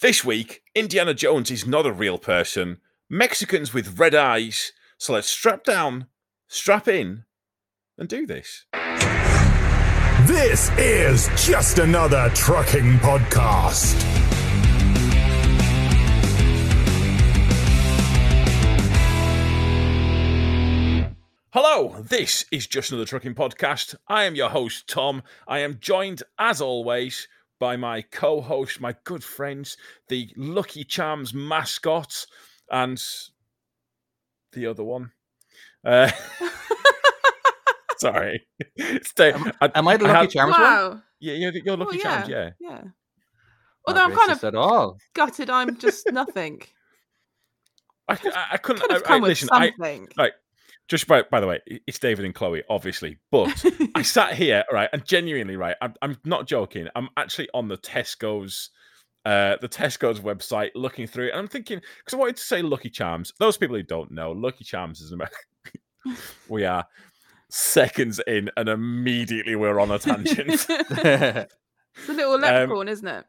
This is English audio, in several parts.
This week, Indiana Jones is not a real person. Mexicans with red eyes. So let's strap down, strap in, and do this. This is just another trucking podcast. Hello, this is just another trucking podcast. I am your host, Tom. I am joined, as always, by my co host, my good friends, the Lucky Charms mascot, and the other one. Uh, sorry. Stay, Am, am I the Lucky had- Charms one? Wow. Yeah, you're, you're Lucky Oh, Charms, yeah. Yeah. Not Although I'm kind of at all. gutted, I'm just nothing. I, I, I couldn't. Could have I, come with listen, I, something. Just by, by the way, it's David and Chloe, obviously, but I sat here, right, and genuinely, right, I'm, I'm not joking. I'm actually on the Tesco's, uh, the Tesco's website, looking through it, and I'm thinking because I wanted to say Lucky Charms. Those people who don't know, Lucky Charms is American. we are seconds in, and immediately we're on a tangent. it's a little leprechaun, isn't it?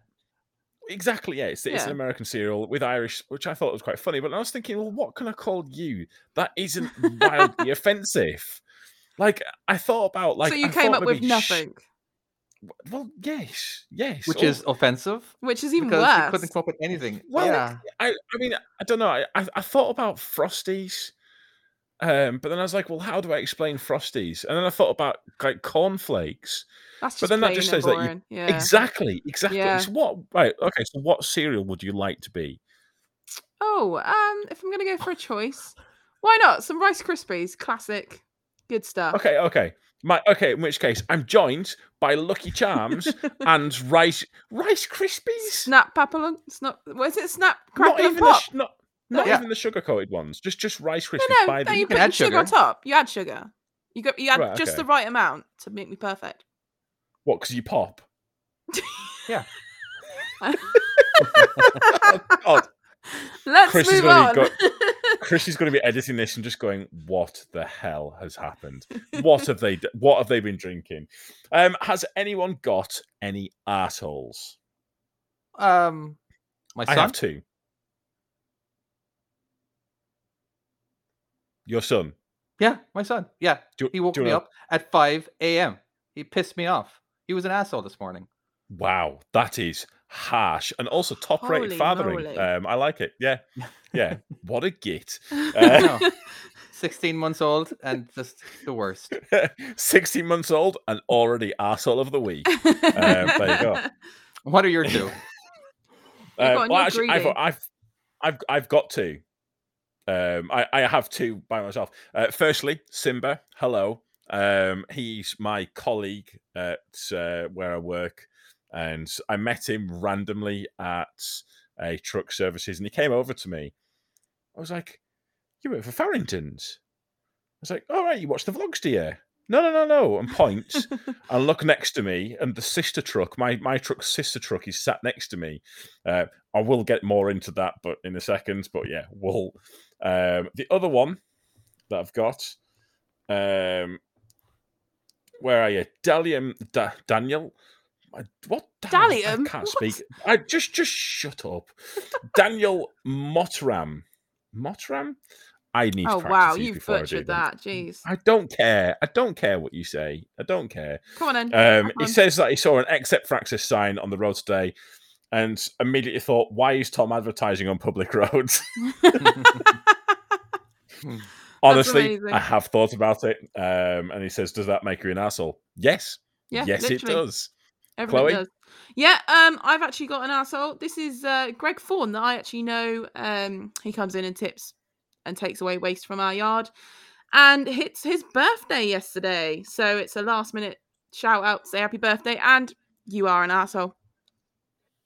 Exactly, yeah. It's, it's an American cereal with Irish, which I thought was quite funny. But I was thinking, well, what can I call you that isn't wildly offensive? Like I thought about, like so you I came up with maybe sh- nothing, Well, yes, yes. Which or- is offensive. which is even because you worse. couldn't come up with anything. Well, yeah. I, I mean, I don't know. I, I, I thought about Frosties, um, but then I was like, well, how do I explain Frosties? And then I thought about like cornflakes. That's but just then that just and says that you- yeah. Exactly, exactly. Yeah. So what? Right. Okay. So what cereal would you like to be? Oh, um, if I'm gonna go for a choice, why not some Rice Krispies? Classic, good stuff. Okay. Okay. My okay. In which case, I'm joined by Lucky Charms and Rice Rice Krispies. Snap papillon. Snap. What is it? Snap not even and the pop. not not Yeah. even the sugar coated ones. Just just Rice Krispies. no, no, by no. the You can put add sugar on top. You add sugar. You got. You add Right, just okay. the right amount to make me perfect. What? Because you pop. Yeah. Oh, God. Let's Chris is move gonna on. be Chris is going to be editing this and just going, "What the hell has happened? What have they? d- What have they been drinking? Um, has anyone got any assholes? Um, my son. I have two. Your son. Yeah, my son. Yeah, Do, he woke do you me wanna- up at 5 a.m. He pissed me off. He was an asshole this morning. Wow, that is harsh and also top-rated fathering. moly. Um, I like it. Yeah, yeah. what a git. I know. 16 months old and just the worst. 16 months old and already asshole of the week. there you go. What are your two? Yeah, Uh, well, actually, I've. I've, I've, I've got two. Um, I, I have two by myself. Uh, firstly, Simba. Hello. Um, he's my colleague at uh, where I work, and I met him randomly at a truck services, and he came over to me. I was like, "You work for Farringtons?" I was like, "All right, you watch the vlogs, do you?" No, no, no, no. And points. and look next to me, and the sister truck, my my truck's sister truck, is sat next to me. Uh, I will get more into that, but in a second. But yeah, we'll. Um, the other one that I've got, um, where are you, Dalium da, Daniel? I- What Daniel? I can't What? speak. I just just shut up. Daniel Motram. Motram. I need. oh to wow, you before I butchered them. that. Jeez. I don't care. I don't care what you say. I don't care. Come on then. Um, Come he on. says that he saw an except for access sign on the road today and immediately thought, why is Tom advertising on public roads? Honestly. I have thought about it. Um, and he says, does that make you an asshole? Yes. yeah, yes, literally. it does. Everything Chloe? does. Yeah, um, I've actually got an asshole. This is uh, Greg Fawn that I actually know. Um, he comes in and tips and takes away waste from our yard, and it's his birthday yesterday. So it's a last minute shout out, say happy birthday, and you are an asshole.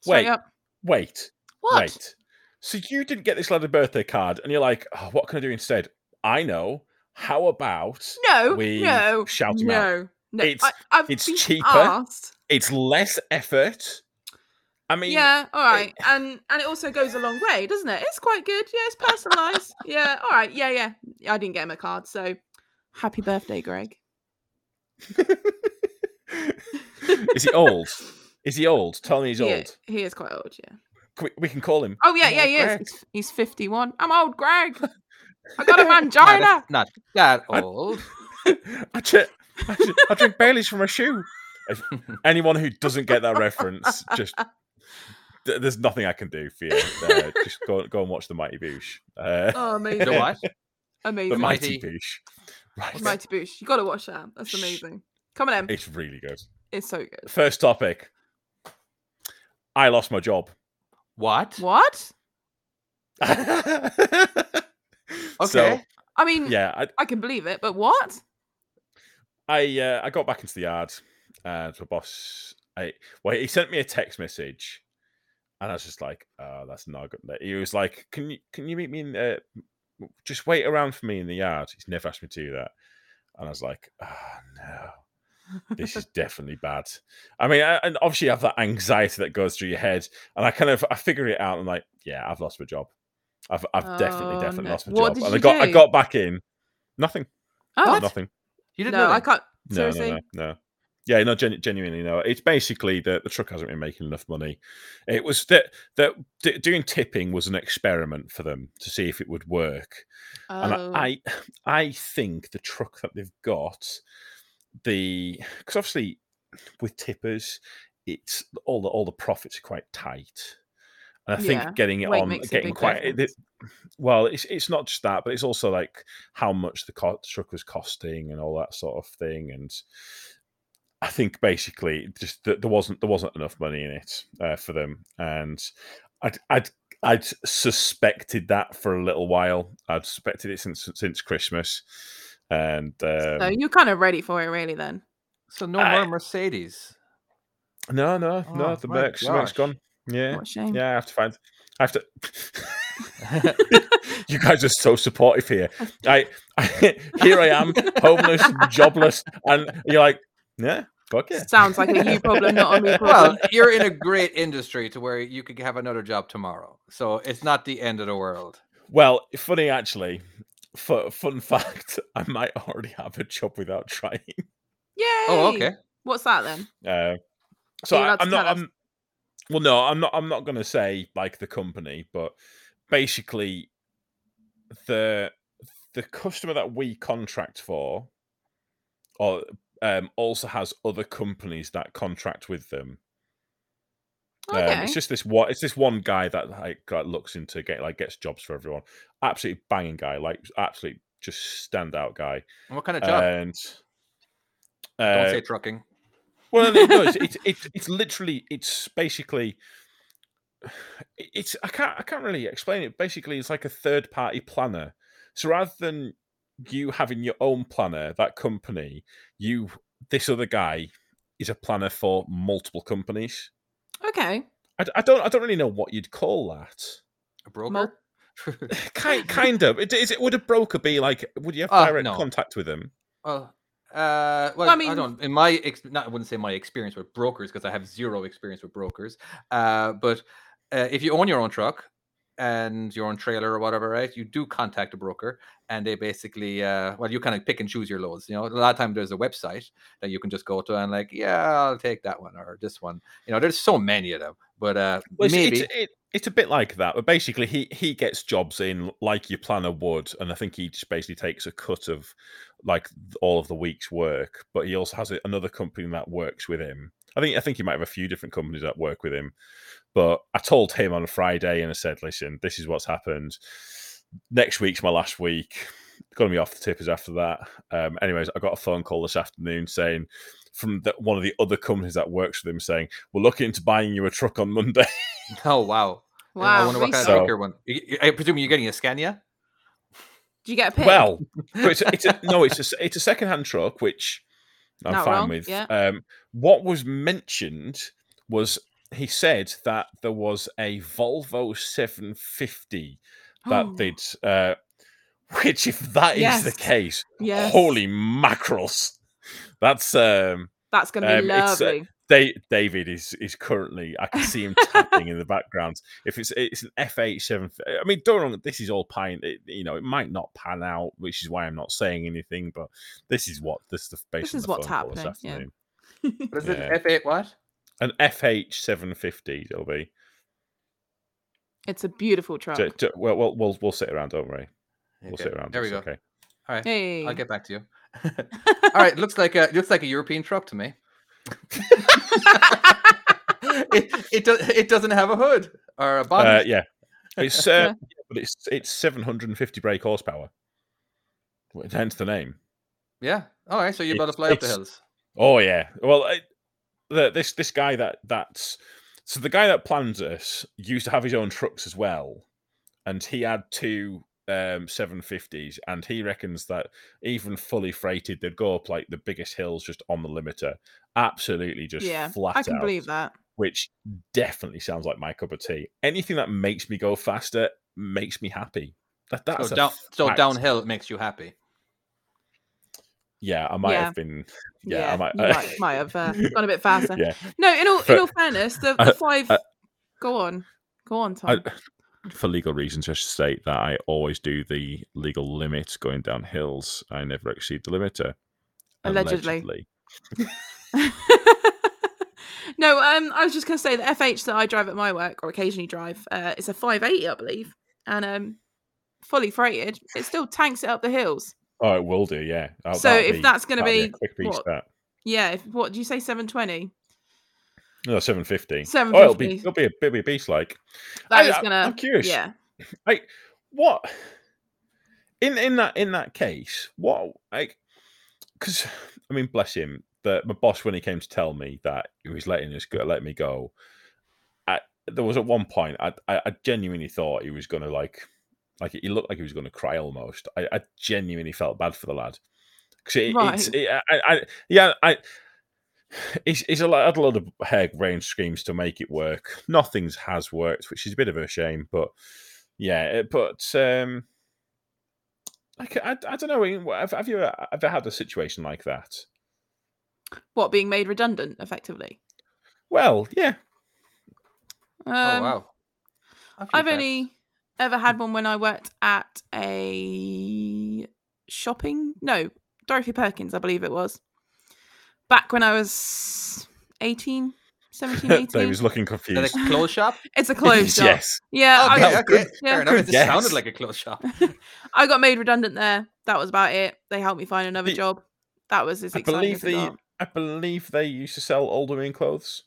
Straight Wait. up. Wait, What? wait. So you didn't get this lad a birthday card and you're like, oh, what can I do instead? I know. How about No, we no, shout him out? no, no. It's- I, I've it's been cheaper. asked. it's less effort? I mean, yeah, all eh, right, and and it also goes a long way, doesn't it? It's quite good. Yeah, it's personalised. yeah, all right. Yeah, yeah. I didn't get him a card, so happy birthday, Greg. is he old? Is he old? Tell me he's he, old. he is quite old. Yeah. We, we can call him. Oh yeah, yeah, he is. He's, he's 51. I'm old Greg. I got a Nah, mangina. that's not that old. I, ch- I, ch- I drink Bailey's from a shoe. If anyone who doesn't get that reference, just th- there's nothing I can do for you. Uh, just go go and watch the Mighty Boosh. Uh, Oh, amazing. The what? the Amazing. Mighty Mighty- Boosh. Right. Mighty Boosh. You got to watch that. That's amazing. Come on, Em. It's really good. It's so good. First topic. I lost my job. What? What? So Okay. I mean, yeah, I, I can believe it, but what? I uh, I got back into the yard and my boss I well he sent me a text message and I was just like, oh that's not good. He was like, Can you can you meet me in uh, just wait around for me in the yard? He's never asked me to do that. And I was like, oh no. This is definitely bad. I mean, I, and obviously you have that anxiety that goes through your head, and I kind of I figure it out. and I'm like, yeah, I've lost my job. I've I've definitely Oh, definitely no. lost my What job. did and you I got I got back in. Nothing. Oh, Nothing. You didn't no, know I can't. No, no, no, no. Yeah, no, genu- genuinely, no. It's basically that the truck hasn't been making enough money. It was that that d- doing tipping was an experiment for them to see if it would work. And Oh. I, I, I think the truck that they've got, the because obviously with tippers, it's all the all the profits are quite tight. And I think Yeah, getting it weight on, getting big quite. It, well, it's it's not just that, but it's also like how much the co- truck was costing and all that sort of thing. And I think basically just that there wasn't there wasn't enough money in it uh, for them, and I'd I'd I'd suspected that for a little while. I'd suspected it since since Christmas, and um, so you're kind of ready for it, really, then. So no I- more Mercedes. no, no, no, Oh, the my Merc's, the Merc's gosh. gone. Yeah, What a shame. yeah, I have to find. I have to. you guys are so supportive here. I, I here I am, homeless, jobless, and you're like, yeah, fuck yeah. Sounds like a you problem, not a me well, problem. you're in a great industry to where you could have another job tomorrow. So it's not the end of the world. Well, funny actually. For fun fact: I might already have a job without trying. Yay! Oh, okay. What's that then? Uh, so I, I'm not. I'm, well, no, I'm not. I'm not going to say like the company, but basically, the the customer that we contract for, or um, also has other companies that contract with them. Okay. Um, it's just this one. It's this one guy that like got, looks into get like gets jobs for everyone. Absolutely banging guy, like absolutely just standout guy. And what kind of job? And Don't uh, say trucking. Well, no, no, it's, it's it's it's literally it's basically it's I can't I can't really explain it. Basically, it's like a third party planner. So rather than you having your own planner, that company, you this other guy is a planner for multiple companies. okay. I don't I don't really know what you'd call that. A broker? Kind kind of. It- Is it would a broker be like? Would you have Uh, direct no. contact with them? well, uh, well, I I, mean- don't. In my, ex- not, I wouldn't say my experience with brokers because I have zero experience with brokers. Uh, but uh, if you own your own truck and your own trailer or whatever, right, you do contact a broker, and they basically, uh, well, you kind of pick and choose your loads. You know, a lot of time there's a website that you can just go to and like, yeah, I'll take that one or this one. You know, there's so many of them, but uh, Well, it's, maybe. it's, it, it's a bit like that, but basically he he gets jobs in like your planner would, and I think he just basically takes a cut of like all of the week's work. But he also has another company that works with him. I think I think he might have a few different companies that work with him. But I told him on a Friday, and I said, "Listen, this is what's happened. Next week's my last week. Going to be off the tippers after that." Um, anyways, I got a phone call this afternoon saying from the, one of the other companies that works with him saying, "We're looking into buying you a truck on Monday." Oh wow! Wow! I Wow. wonder what kind of So- bigger one. You- you- I presume you're getting a Scania. Do you get a pin? Well, it's, a- it's a, no, it's a it's a second hand truck, which I'm Not fine wrong, with. yeah. Um, what was mentioned was he said that there was a Volvo 750 that Oh, they'd, uh, which if that is Yes. the case, Yes. holy mackerels, that's um. That's going to be um, it's, uh, lovely. Da- David is is currently. I can see him tapping in the background. If it's it's an FH seven, I mean, don't wrong. This is all pine. It, you know, it might not pan out, which is why I'm not saying anything. But this is what this is the This is what's phone this happening, yeah. What is Yeah. it? F8 what? An FH seven fifty. It'll be. It's a beautiful truck. J- j- well, we'll we'll we'll sit around. Don't worry. We'll Okay, sit around. There we go. Okay. All right. hey. I'll get back to you. All right. Looks like a looks like a European truck to me. it it, do, it doesn't have a hood or a Uh, bonnet. yeah, it's uh, but it's it's 750 brake horsepower. Hence the name. yeah. All right. So you're about to fly up the hills. Oh yeah. Well, I, the, this this guy that that's so the guy that plans this used to have his own trucks as well, and he had two um 750s, and he reckons that even fully freighted, they'd go up like the biggest hills just on the limiter, absolutely just yeah, flat I can out, believe that. Which definitely sounds like my cup of tea. Anything that makes me go faster makes me happy. That, that's So, a down, so fact. downhill makes you happy. Yeah, I might Yeah. have been. Yeah, Yeah, I might. you might, might have uh, gone a bit faster. yeah, No, in all in all fairness, the, the I- five. I- go on, go on, I, Tom. For legal reasons, I should state that I always do the legal limit going down hills. I never exceed the limiter. Allegedly. no, um, I was just going to say the FH that I drive at my work or occasionally drive, uh, it's a 580, I believe, and um, fully freighted. It still tanks it up the hills. Oh, it will do. Yeah. Oh, So that'll if be- that's that'll a be, quick what, Yeah. If, what do you say? 720. No seven fifty. Oh, 750. it'll be it'll be a, it'll be a beast. Like That I- is I- gonna. I'm curious. Yeah. like what in in that in that case what like because i mean bless him the my boss when he came to tell me that he was letting us go let me go I, there was at one point I, I i genuinely thought he was gonna like like he looked like he was gonna cry almost i, I genuinely felt bad for the lad because it, it's Right. it, I, I yeah i He's, he's a lot, had a lot of hair-brained schemes to make it work. Nothing's has worked, which is a bit of a shame. But yeah, but um, like I, I don't know. Have, have you ever had a situation like that? What being made redundant, effectively. Well, yeah. Um, oh wow. I've times. only ever had one when I worked at a shopping. No, Dorothy Perkins, I believe it was. Back when I was 18, 17, 18. they was looking Is that confused. a clothes shop? It's a clothes shop. yes. Yeah, oh, I, okay, that was got, okay. good. Fair enough. It just Yes. sounded like a clothes shop. I got made redundant there. That was about it. They helped me find another The- job. That was as I exciting believe as it the got. I believe they used to sell old women clothes.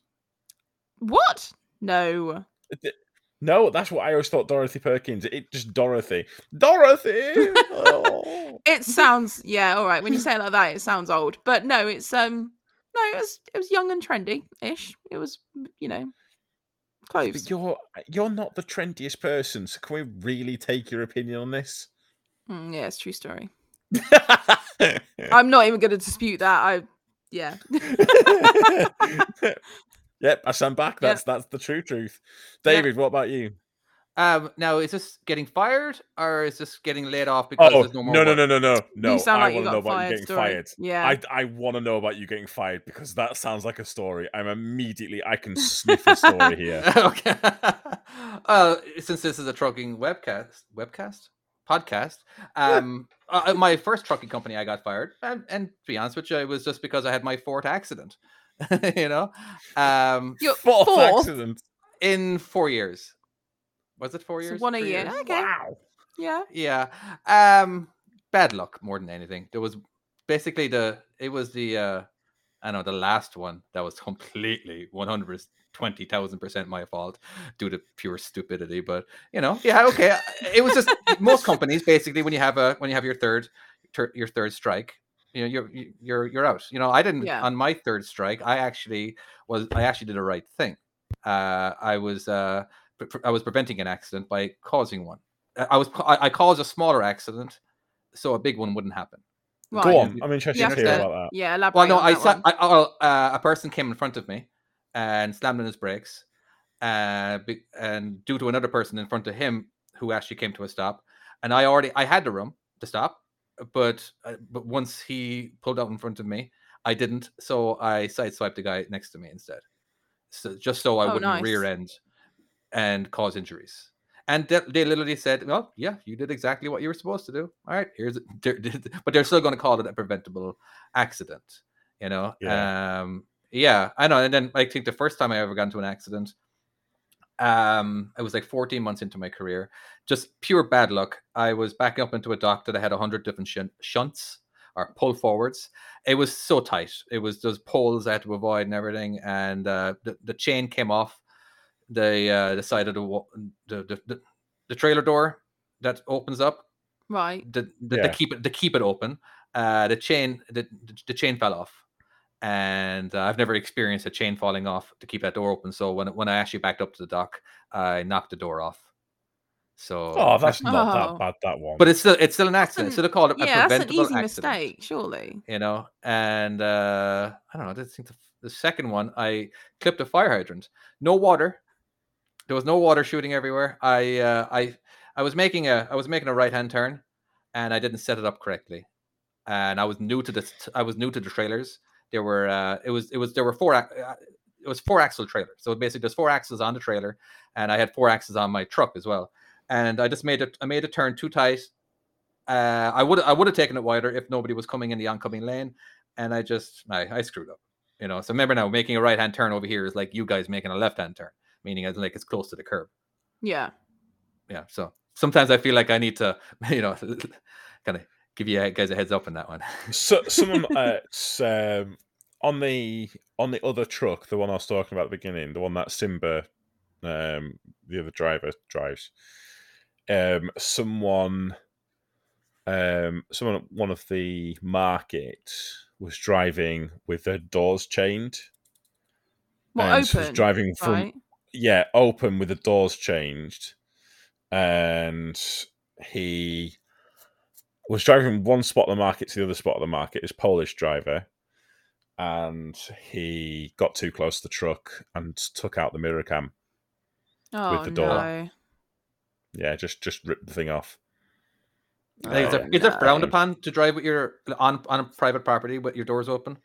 What? No. No, that's what I always thought. Dorothy Perkins. It just Dorothy. Dorothy. Oh. It sounds yeah, all right. When you say it like that, it sounds old. But no, it's um no, it was it was young and trendy ish. It was you know clothes. But you're you're not the trendiest person, so can we really take your opinion on this? Mm, yeah, it's a true story. I'm not even going to dispute that. I yeah. Yep, I stand back. Yeah. That's that's the true truth. Yeah. David, what about you? Um, now is this getting fired or is this getting laid off because Oh there's no more? no no work? no no no no! you sound I like want to know about you getting story. fired. Yeah. I I want to know about you getting fired because that sounds like a story. I'm immediately I can sniff a story here. okay. uh, since this is a trucking webcast, webcast, podcast. Um, uh, my first trucking company, I got fired, and, and to be honest with you, it was just because I had my fourth accident. you know, um, You're Fourth fourth. accident. in four years. Was it four So years? one a Three year. years? Okay. Wow. Yeah. Yeah. Um bad luck more than anything. There was basically the it was the uh I know the last one that was completely 120,000% my fault due to pure stupidity but you know yeah okay it was just most companies basically when you have a when you have your third tur- your third strike you know you're you- you're you're out you know I didn't Yeah. on my third strike I actually was I actually did the right thing uh I was uh pre- pre- I was preventing an accident by causing one I I was I, I caused a smaller accident so a big one wouldn't happen. Right. Go on. I'm interested You to have hear to- about that. Yeah, elaborate. Well, no, on I, that sa- one. I uh, a person came in front of me and slammed on his brakes, uh, be- and due to another person in front of him who actually came to a stop, and I already I had the room to stop, but uh, but once he pulled out in front of me, I didn't, so I sideswiped the guy next to me instead, so just so I Oh, wouldn't rear end and cause injuries. And they, they literally said, "Well, yeah, you did exactly what you were supposed to do. All right, here's it." But they're still going to call it a preventable accident. You know, Yeah. um, yeah, I know. And then I think the first time I ever got into an accident, Um, I was like 14 months into my career, just pure bad luck. I was backing up into a dock that I had 100 different shun- shunts or pull forwards. It was so tight. It was those poles I had to avoid and everything. And uh, the, the chain came off the uh, the side of the, wa- the, the, the, the trailer door that opens up Right. the, the, Yeah. to keep it to keep it open. Uh, the chain the, the, the chain fell off, and uh, I've never experienced a chain falling off to keep that door open. So when when I actually backed up to the dock, I knocked the door off. So, Oh, that's not Oh. that bad. That one. but it's still it's still an accident. an- So they call it a Yeah, that's an preventable easy accident. mistake, surely. You know, and uh, I don't know. I didn't think the, the second one, I clipped a fire hydrant. No water. There was no water shooting everywhere. I uh, I I was making a I was making a right hand turn, and I didn't set it up correctly, and I was new to this. I was new to the trailers. There were uh, it was it was there were four uh, it was four axle trailer. So basically, there's four axles on the trailer, and I had four axles on my truck as well. And I just made it. I made a turn too tight. Uh, I would I would have taken it wider if nobody was coming in the oncoming lane, and I just I, I screwed up. You know. So remember now, making a right hand turn over here is like you guys making a left hand turn, meaning it's like it's close to the curb Yeah. yeah so sometimes i feel like i need to you know kind of give you guys a heads up on that one so someone uh, s- um, on the on the other truck, the one I was talking about at the beginning, the one that Simba, um, the other driver drives. Um, someone, um, someone at one of the markets was driving with their doors chained. What and so was open? driving from right. yeah, open with the doors changed, and he was driving from one spot of the market to the other spot of the market. His Polish driver, and he got too close to the truck and took out the mirror cam. Oh the door. no. Yeah, just just ripped the thing off. Like, is, Oh, it, is it frowned upon to drive with your on on a private property with your doors open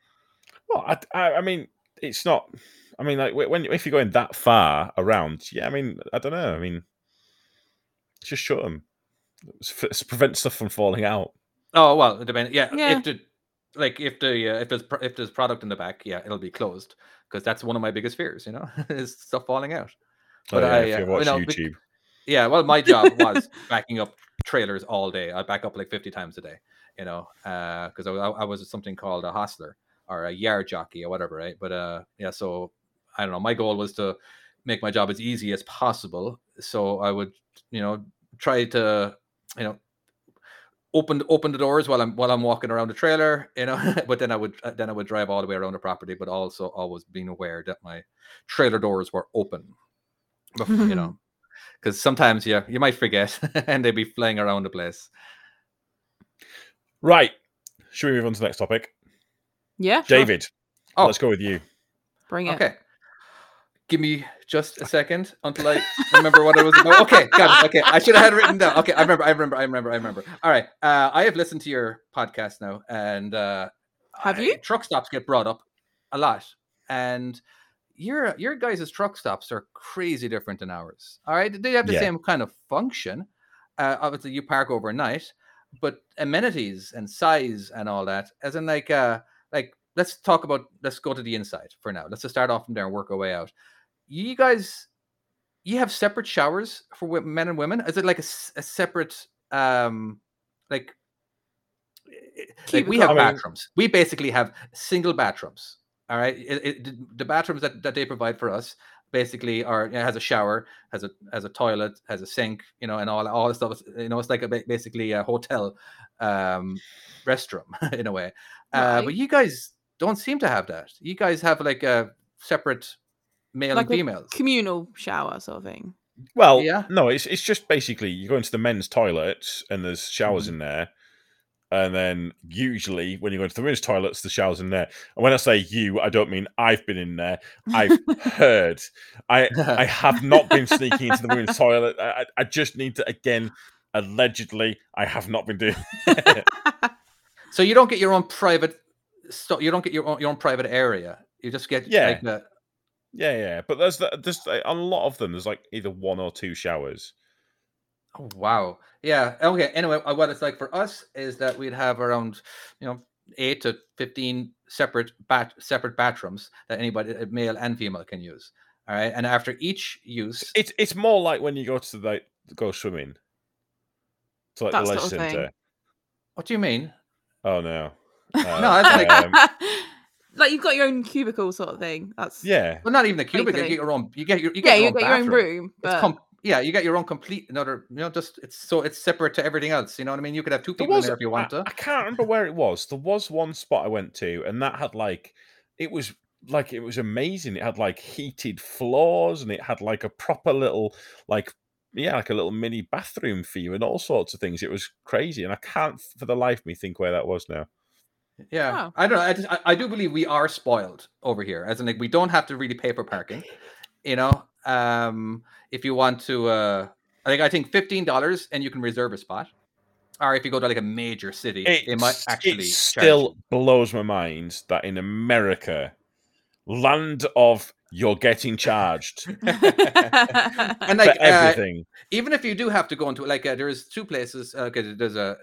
Well, I, I, I mean, it's not. I mean, like when if you're going that far around, yeah. I mean, I don't know. I mean, just shut them. Prevent stuff from falling out. oh well it depends yeah, Yeah. if the like if the uh, if there's pro- if there's product in the back yeah it'll be closed because that's one of my biggest fears you know is stuff falling out But oh, yeah, I, if uh, you you know, bec- YouTube, Yeah, well, my job was backing up trailers all day. I back up like 50 times a day, you know, because I, I was something called a hostler or a yard jockey or whatever, right? But uh, yeah, so I don't know. My goal was to make my job as easy as possible. So I would, you know, try to, you know, open open the doors while I'm while I'm walking around the trailer, you know. but then I would uh, then I would drive all the way around the property, but also always being aware that my trailer doors were open, you know because sometimes yeah you might forget and they'd be flying around the place right? Should we move on to the next topic, Yeah. sure. David? Oh. let's go with you. Bring it. okay give me just a second until i remember what it was about. Okay got it. Okay i should have had it written down. Okay i remember i remember i remember i remember. All right uh i have listened to your podcast now and uh Have I- you? truck stops get brought up a lot and your your guys' truck stops are crazy different than ours. All right they have the Yeah. same kind of function. Uh, obviously you park overnight but amenities and size and all that as in like uh like let's talk about let's go to the inside for now. Let's just start off from there and work our way out you guys you have separate showers for men and women? Is it like a separate um like eh, like we have. I mean- bathrooms. We basically have single bathrooms all right? It, it, the- bathrooms that, that they provide for us basically are it has a shower has a has a toilet has a sink you know and all all the stuff. You know it's like a basically a hotel um restroom in a way. Uh but you guys don't seem to have that. You guys have like a separate male Like and a females Communal shower sort of thing. Well, Yeah. no, it's it's just basically you go into the men's toilets and there's showers Mhm. in there, and then usually when you go into the women's toilets, the showers in there. And when I say you, I don't mean I've been in there. I've heard. I I have not been sneaking into the women's toilet. I, I- I just need to again. Allegedly, I have not been doing. so you don't get your own private stuff you don't get your own, your own private area you just get Yeah. like the, yeah, yeah, but there's the- there's on a lot of them. There's like either one or two showers. Oh wow. Yeah. Okay. Anyway, uh, what it's like for us is that we'd have around, you know, eight to fifteen separate bat separate bathrooms that anybody, uh, male and female, can use. All right, and after each use, It's it's more like when you go to the like, go swimming. To like That the sort leisure centre. what do you mean? Oh no. No, Uh, that's like- um, like you've got your own cubicle sort of thing. That's yeah. Well, not even the cubicle. You get your own. You get your. You yeah. your You've own got your own bathroom. room, It's but com- yeah, you get your own complete another. You know, just it's so it's separate to everything else. You know what I mean? You could have two There people in there if you want I, to. I can't remember where it was. There was one spot I went to, and that had like it was like it was amazing. It had like heated floors, and it had like a proper little like yeah, like a little mini bathroom for you, and all sorts of things. It was crazy, and I can't for the life of me think where that was now. Yeah, Oh. I don't know. I, just, I, I do believe we are spoiled over here, as in like we don't have to really pay for parking. You know, um, if you want to, uh, I think I think fifteen dollars and you can reserve a spot. Or if you go to like a major city, it might actually it still you. blows my mind that in America, land of you're getting charged and for like uh, everything. even if you do have to go into like uh, there's two places uh, okay there's a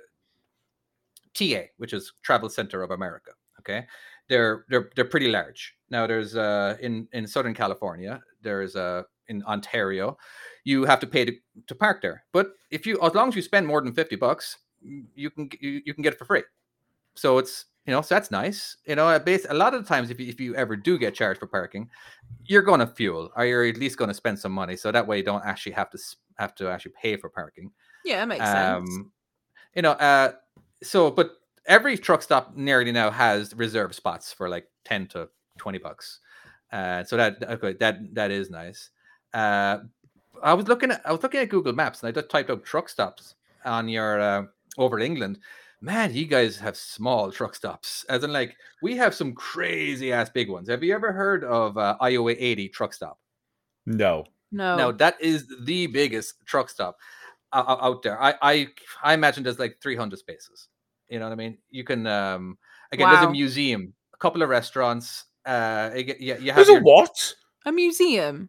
TA which is Travel Center of America okay? They're they're they're pretty large. Now there's uh in in Southern California there's uh in Ontario you have to pay to, to park there. But if you as long as you spend more than 50 bucks you can you, you can get it for free. So it's you know so that's nice. You know base a lot of the times if you, if you ever do get charged for parking you're going to fuel or you're at least going to spend some money. So that way you don't actually have to have to actually pay for parking. Yeah, that makes sense. um you know uh so but every truck stop nearly now has reserved spots for like 10 to 20 bucks. Uh so that okay that that is nice. Uh i was looking at i was looking at google maps and i just typed up truck stops on your uh over england. Man you guys have small truck stops. As in like we have some crazy ass big ones. Have you ever heard of uh, iowa 80 truck stop? No. No, no, that is the biggest truck stop. o- o- out there. I I I imagine there's like 300 spaces. You know what I mean? You can um again there's a museum, a couple of restaurants. Uh, you, get- you, you have There's a what? a museum.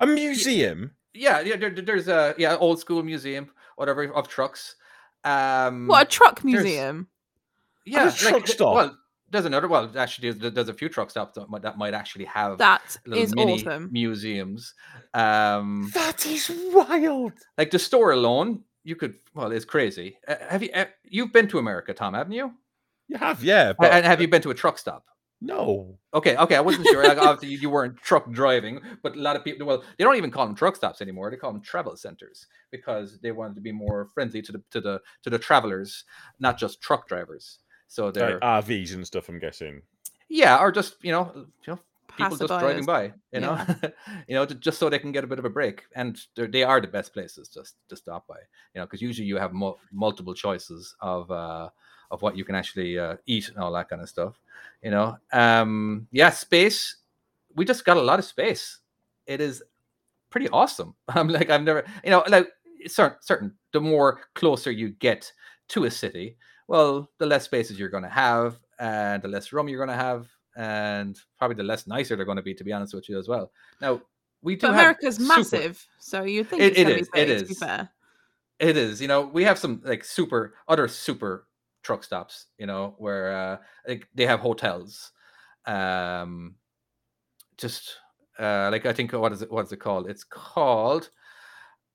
A museum? yeah yeah there, there's a yeah old school museum whatever of trucks. Um, What a truck there's- museum. yeah There's a truck stop? Well, there's another. Well, actually, there's, there's a few truck stops that might, that might actually have That little is mini awesome. museums. Um, That is wild. like the store alone you could well it's crazy Uh, have you uh, you've been to america tom haven't you You have, yeah. But and have you been to a truck stop no. okay okay i wasn't sure like, obviously you- you weren't truck driving but a lot of people well they don't even call them truck stops anymore they call them travel centers because they wanted to be more friendly to the to the to the travelers not just truck drivers so they're Like RVs and stuff, I'm guessing. yeah or just you know you know people just driving by you know? You know ju- just so they can get a bit of a break. And they're- the best places just to stop by you know because usually you have mul- multiple choices of uh of what you can actually uh, eat and all that kind of stuff you know? Um yeah space we just got a lot of space. It is pretty awesome. I'm like i've never you know like certain certain the more closer you get to a city well the less spaces you're going to have and the less room you're going to have and probably the less nicer they're going to be to be honest with you as well now we do But America's super- massive, so you'd think It- it's it is, it big, to be is. fair. It is, you know, we have some like super other super truck stops, you know, where uh like they have hotels. Um just uh like I think what is it what is it called? It's called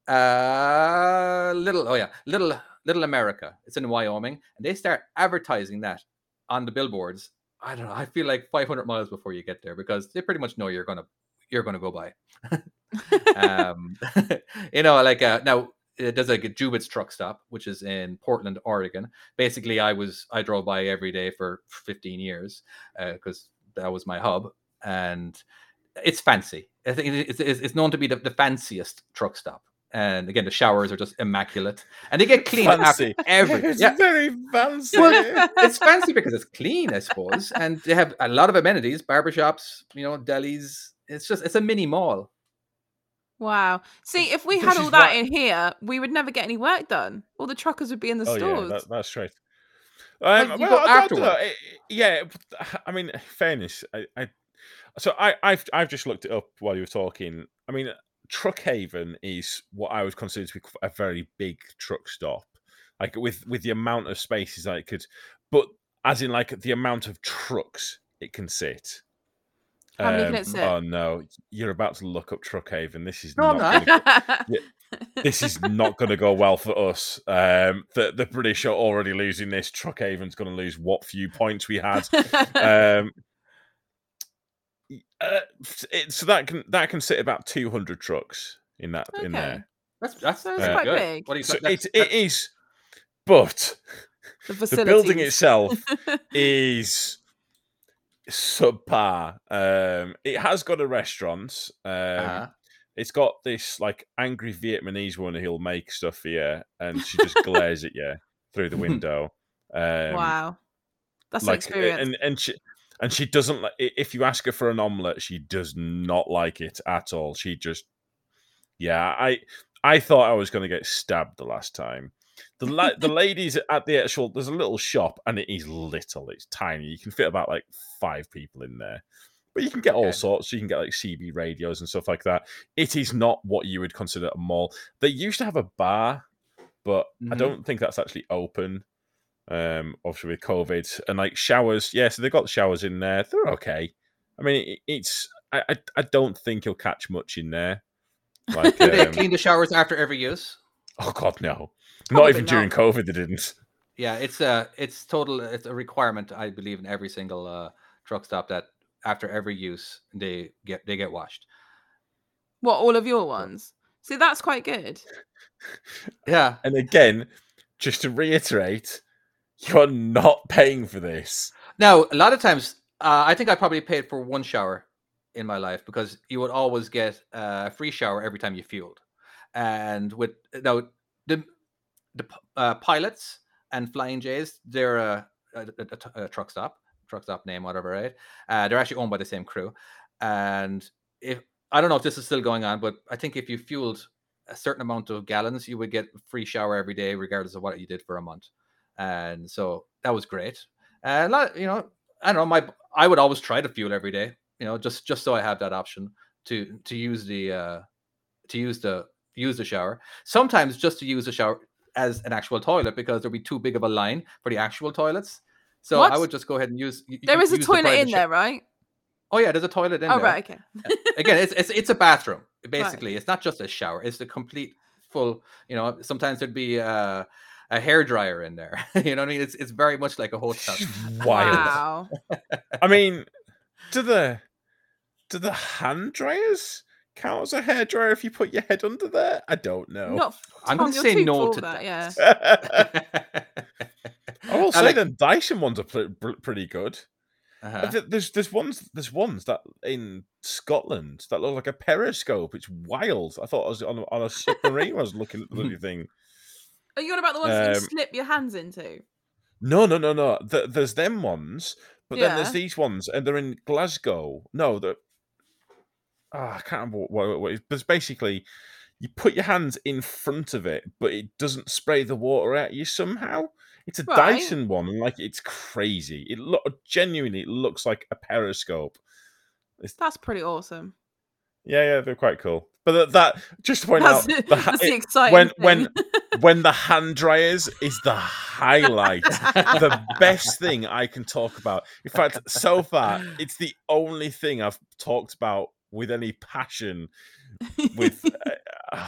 uh little oh yeah, little little America. It's in Wyoming and they start advertising that on the billboards. I don't know. I feel like 500 miles before you get there because they pretty much know you're to you're to go by. um, you know, like uh, now uh, there's like a Jubitz truck stop, which is in Portland, Oregon. Basically, I was I drove by every day for 15 years because that was my hub, and it's fancy. I think it's, it's, it's known to be the, the fanciest truck stop. And again, the showers are just immaculate, and they get clean Fancy. after every. It's Yeah, very fancy. well, it's fancy because it's clean, I suppose, and they have a lot of amenities, barbershops, you know, delis. It's just it's a mini mall. Wow. See, if we had all that what- in here, we would never get any work done. All the truckers would be in the oh yeah, stores. that, that's right. Um, you well, I, I don't know. Yeah, but, I mean, fairness. I, I so I, I've I've just looked it up while you were talking. I mean, Truckhaven is what I would consider to be a very big truck stop, like with with the amount of spaces that it could, but as in like the amount of trucks it can sit. How many can Um, it sit? Oh no, you're about to look up Truckhaven. This is No, not. not. Gonna go, this is not going to go well for us. Um, the the British are already losing this. Truckhaven's going to lose what few points we had. Um, uh, it, so that can that can sit about 200 trucks in that in there. That's that's, So it's quite good. big. What do you So that's- it, it is, but the, the building itself is subpar. Um, it has got a restaurant. Um, uh-huh. It's got this like angry Vietnamese woman who'll make stuff for you, and she just glares at you through the window. Um, wow, that's an like, experience. and and she and she doesn't like if you ask her for an omelette, she does not like it at all. She just, yeah, I I thought I was going to get stabbed the last time. The la- the ladies at the actual there's a little shop and it is little, it's tiny. You can fit about like five people in there. But you can get all Okay. sorts. You can get like CB radios and stuff like that. It is not what you would consider a mall. They used to have a bar, but I Mhm. don't think that's actually open. Um, obviously with COVID and like showers, yeah, so they've got showers in there. They're okay. I mean, it, it's I, I I don't think you'll catch much in there. Like, Do they um, clean the showers after every use? oh god, no, Probably not even not. during COVID. They didn't. Yeah, it's a it's total it's a requirement I believe in every single uh, truck stop that after every use they get they get washed. what all of your ones? See, that's quite good. Yeah, And again, just to reiterate, you're not paying for this. Now, a lot of times, uh, I think I probably paid for one shower in my life because you would always get a free shower every time you fueled. And with now the the uh, pilots and Flying J's, they're a, a, a- a truck stop, truck stop name, whatever, right? Uh, they're actually owned by the same crew. And if I don't know if this is still going on, but I think if you fueled a certain amount of gallons, you would get free shower every day, regardless of what you did for a month. And so that was great. And a you know, I don't know. My I would always try to fuel every day, you know, just just so I have that option to to use the uh to use the use the shower. Sometimes just to use the shower as an actual toilet because there'd be too big of a line for the actual toilets. So I would just go ahead and use. There is a use the toilet in there, right? Oh yeah, there's a toilet in Oh, there. right, okay. Again, it's, it's it's a bathroom basically. It's not just a shower. It's a complete full. You know, sometimes there'd be uh, a hair dryer in there. you know what I mean? It's it's very much like a hotel. Wild. Wow. I mean, do the do the hand dryers count as a hair dryer if you put your head under there? I don't know. Not I'm gonna say no to for that. Yeah. I will say like- the Dyson ones are pr- pr- pretty good. Uh-huh. There's there's ones there's ones that in Scotland that look like a periscope. It's wild. I thought I was on a, on a submarine. I was looking at the bloody thing. Are you on about the ones that you Um, slip your hands into? No, no, no, no. Th- there's them ones, but then there's these ones, and they're in Glasgow. No, the ah, I can't remember what, what, what it is, but it's basically you put your hands in front of it, but it doesn't spray the water at you somehow. It's a Right. Dyson one, and like it's crazy. It look genuinely it looks like a periscope. That's pretty awesome. Yeah, yeah, they're quite cool. But that, that just to point That's, out, the, ha- that's the it- exciting when thing. when when the hand dryers is the highlight, the best thing I can talk about. In fact, so far, it's the only thing I've talked about with any passion. With uh,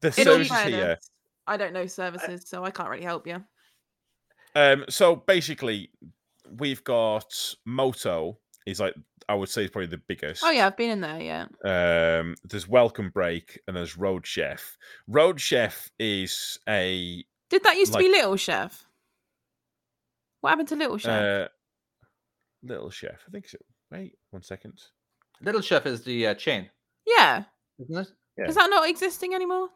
the In all services here. I don't know services, so I can't really help you. Um, so basically, we've got Moto. Is like I would say it's probably the biggest. Oh yeah, I've been in there. Yeah. Um, there's Welcome Break and there's Road Chef. Road Chef is a Did that used to be Little Chef? What happened to Little Chef? uh, little chef. I think so. Wait one second. Little Chef is the uh, chain, yeah. isn't it? Yeah. Is that not existing anymore?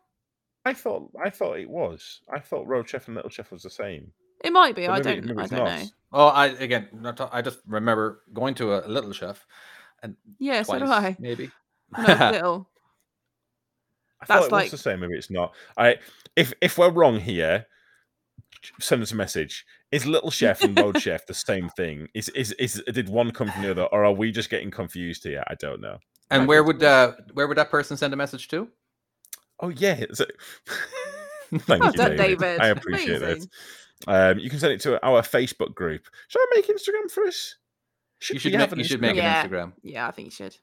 I thought I thought it was. I thought Road Chef and Little Chef was the same. It might be. But I maybe- don't. maybe I don't not. know. Oh, I again, not to- I just remember going to a Little Chef and Yeah, so do I. maybe. When little. I That's thought it like- was the same. Maybe it's not. I if if we're wrong here, send us a message. Is Little Chef and Road Chef the same thing? Is is is did one come from the other, or are we just getting confused here? I don't know. And Might where be. would uh, where would that person send a message to? Oh yeah. So, thank Well you, done, David. David. I appreciate Amazing. it. Um, you can send it to our Facebook group. Shall I make Instagram for us? Should You should we make, have an you should Instagram? make Yeah. an Instagram. Yeah, I think you should.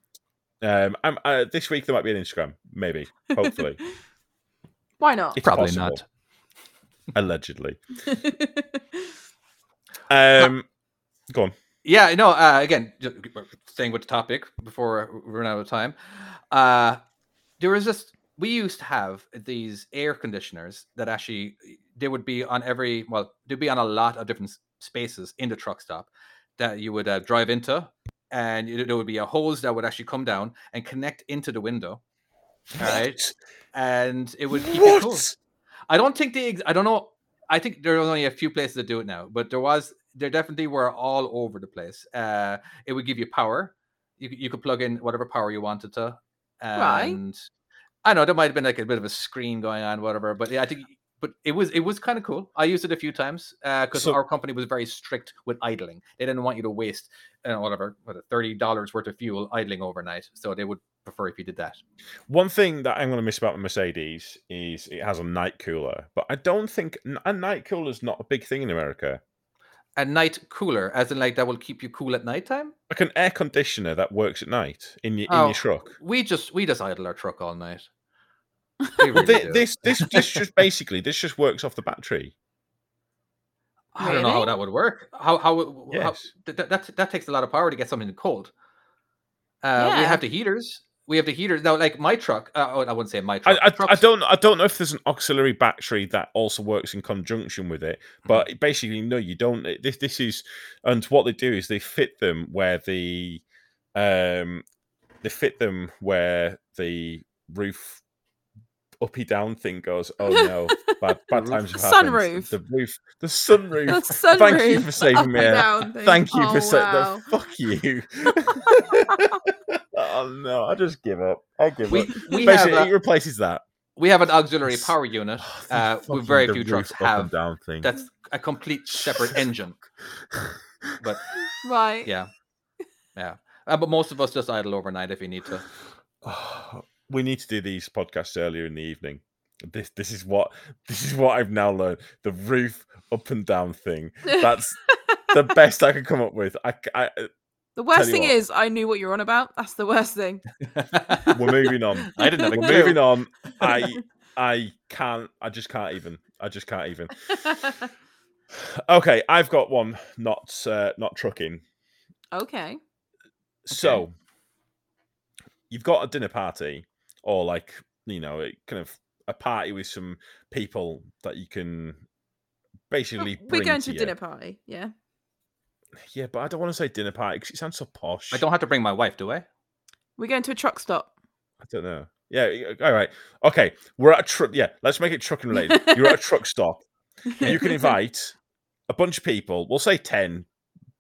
Um, I'm, uh, this week there might be an Instagram, maybe, hopefully, Why not? It's Probably possible. not. allegedly. Um, go on. Yeah, no. Uh, again, just staying with the topic before we run out of time. Uh, there was just we used to have these air conditioners that actually they would be on every well they'd be on a lot of different spaces in the truck stop that you would uh, drive into, and you- there would be a hose that would actually come down and connect into the window. All right, and it would keep you cool. What? I don't think they. ex- I don't know. I think there are only a few places that do it now, but there was. There definitely were all over the place. Uh, it would give you power. You you could plug in whatever power you wanted to. Right. I know there might have been like a bit of a screen going on, whatever. But yeah, I think. But it was it was kind of cool. I used it a few times because So- our company was very strict with idling. They didn't want you to waste uh, whatever what, thirty dollars worth of fuel idling overnight. So they would prefer if you did that. One thing that I'm going to miss about the Mercedes is it has a night cooler, but I don't think a night cooler is not a big thing in America. A night cooler, as in like that will keep you cool at nighttime. Like an air conditioner that works at night in your in Oh, your truck. We just we just idle our truck all night. We Well, really thi- this this this just basically this just works off the battery. I don't know how that would work. How how, it- how Yes. th- th- that that takes a lot of power to get something cold. Uh, We have the heaters. We have the heaters now. Like my truck. Uh, oh, I wouldn't say my truck. I, I trucks- don't I don't know if there's an auxiliary battery that also works in conjunction with it, Mm-hmm. but basically no, you don't. This this is and what they do is they fit them where the um they fit them where the roof uppy down thing goes. Oh no, bad bad times have happened. Sunroof. The roof, the sunroof. The sunroof. Thank you for saving me. and down thing. Thank you oh, for saying wow. that. Fuck you. oh no, I just give up. I give We up. we have Basically, it a, replaces that. we have an auxiliary power unit. Oh, Uh, with very few trucks have down thing. that's a complete separate engine. But Right. yeah, yeah. Uh, but most of us just idle overnight if you need to. we need to do these podcasts earlier in the evening. This this is what this is what I've now learned. The roof up and down thing. That's the best I could come up with. I, c- I- the worst thing what. is, I knew what you're on about. That's the worst thing. we're moving on. I didn't have a We're moving on. I I can't. I just can't even. I just can't even. Okay, I've got one. Not uh, not trucking. okay. So you've got a dinner party, or like you know, a, kind of a party with some people that you can oh, basically. We're going to to a you. dinner party. Yeah. Yeah, but I don't want to say dinner party because it sounds so posh. I don't have to bring my wife, do I? We're going to a truck stop. I don't know. Yeah. All right. Okay. We're at a truck. Yeah. Let's make it trucking related. You're at a truck stop. You can invite a bunch of people. We'll say ten,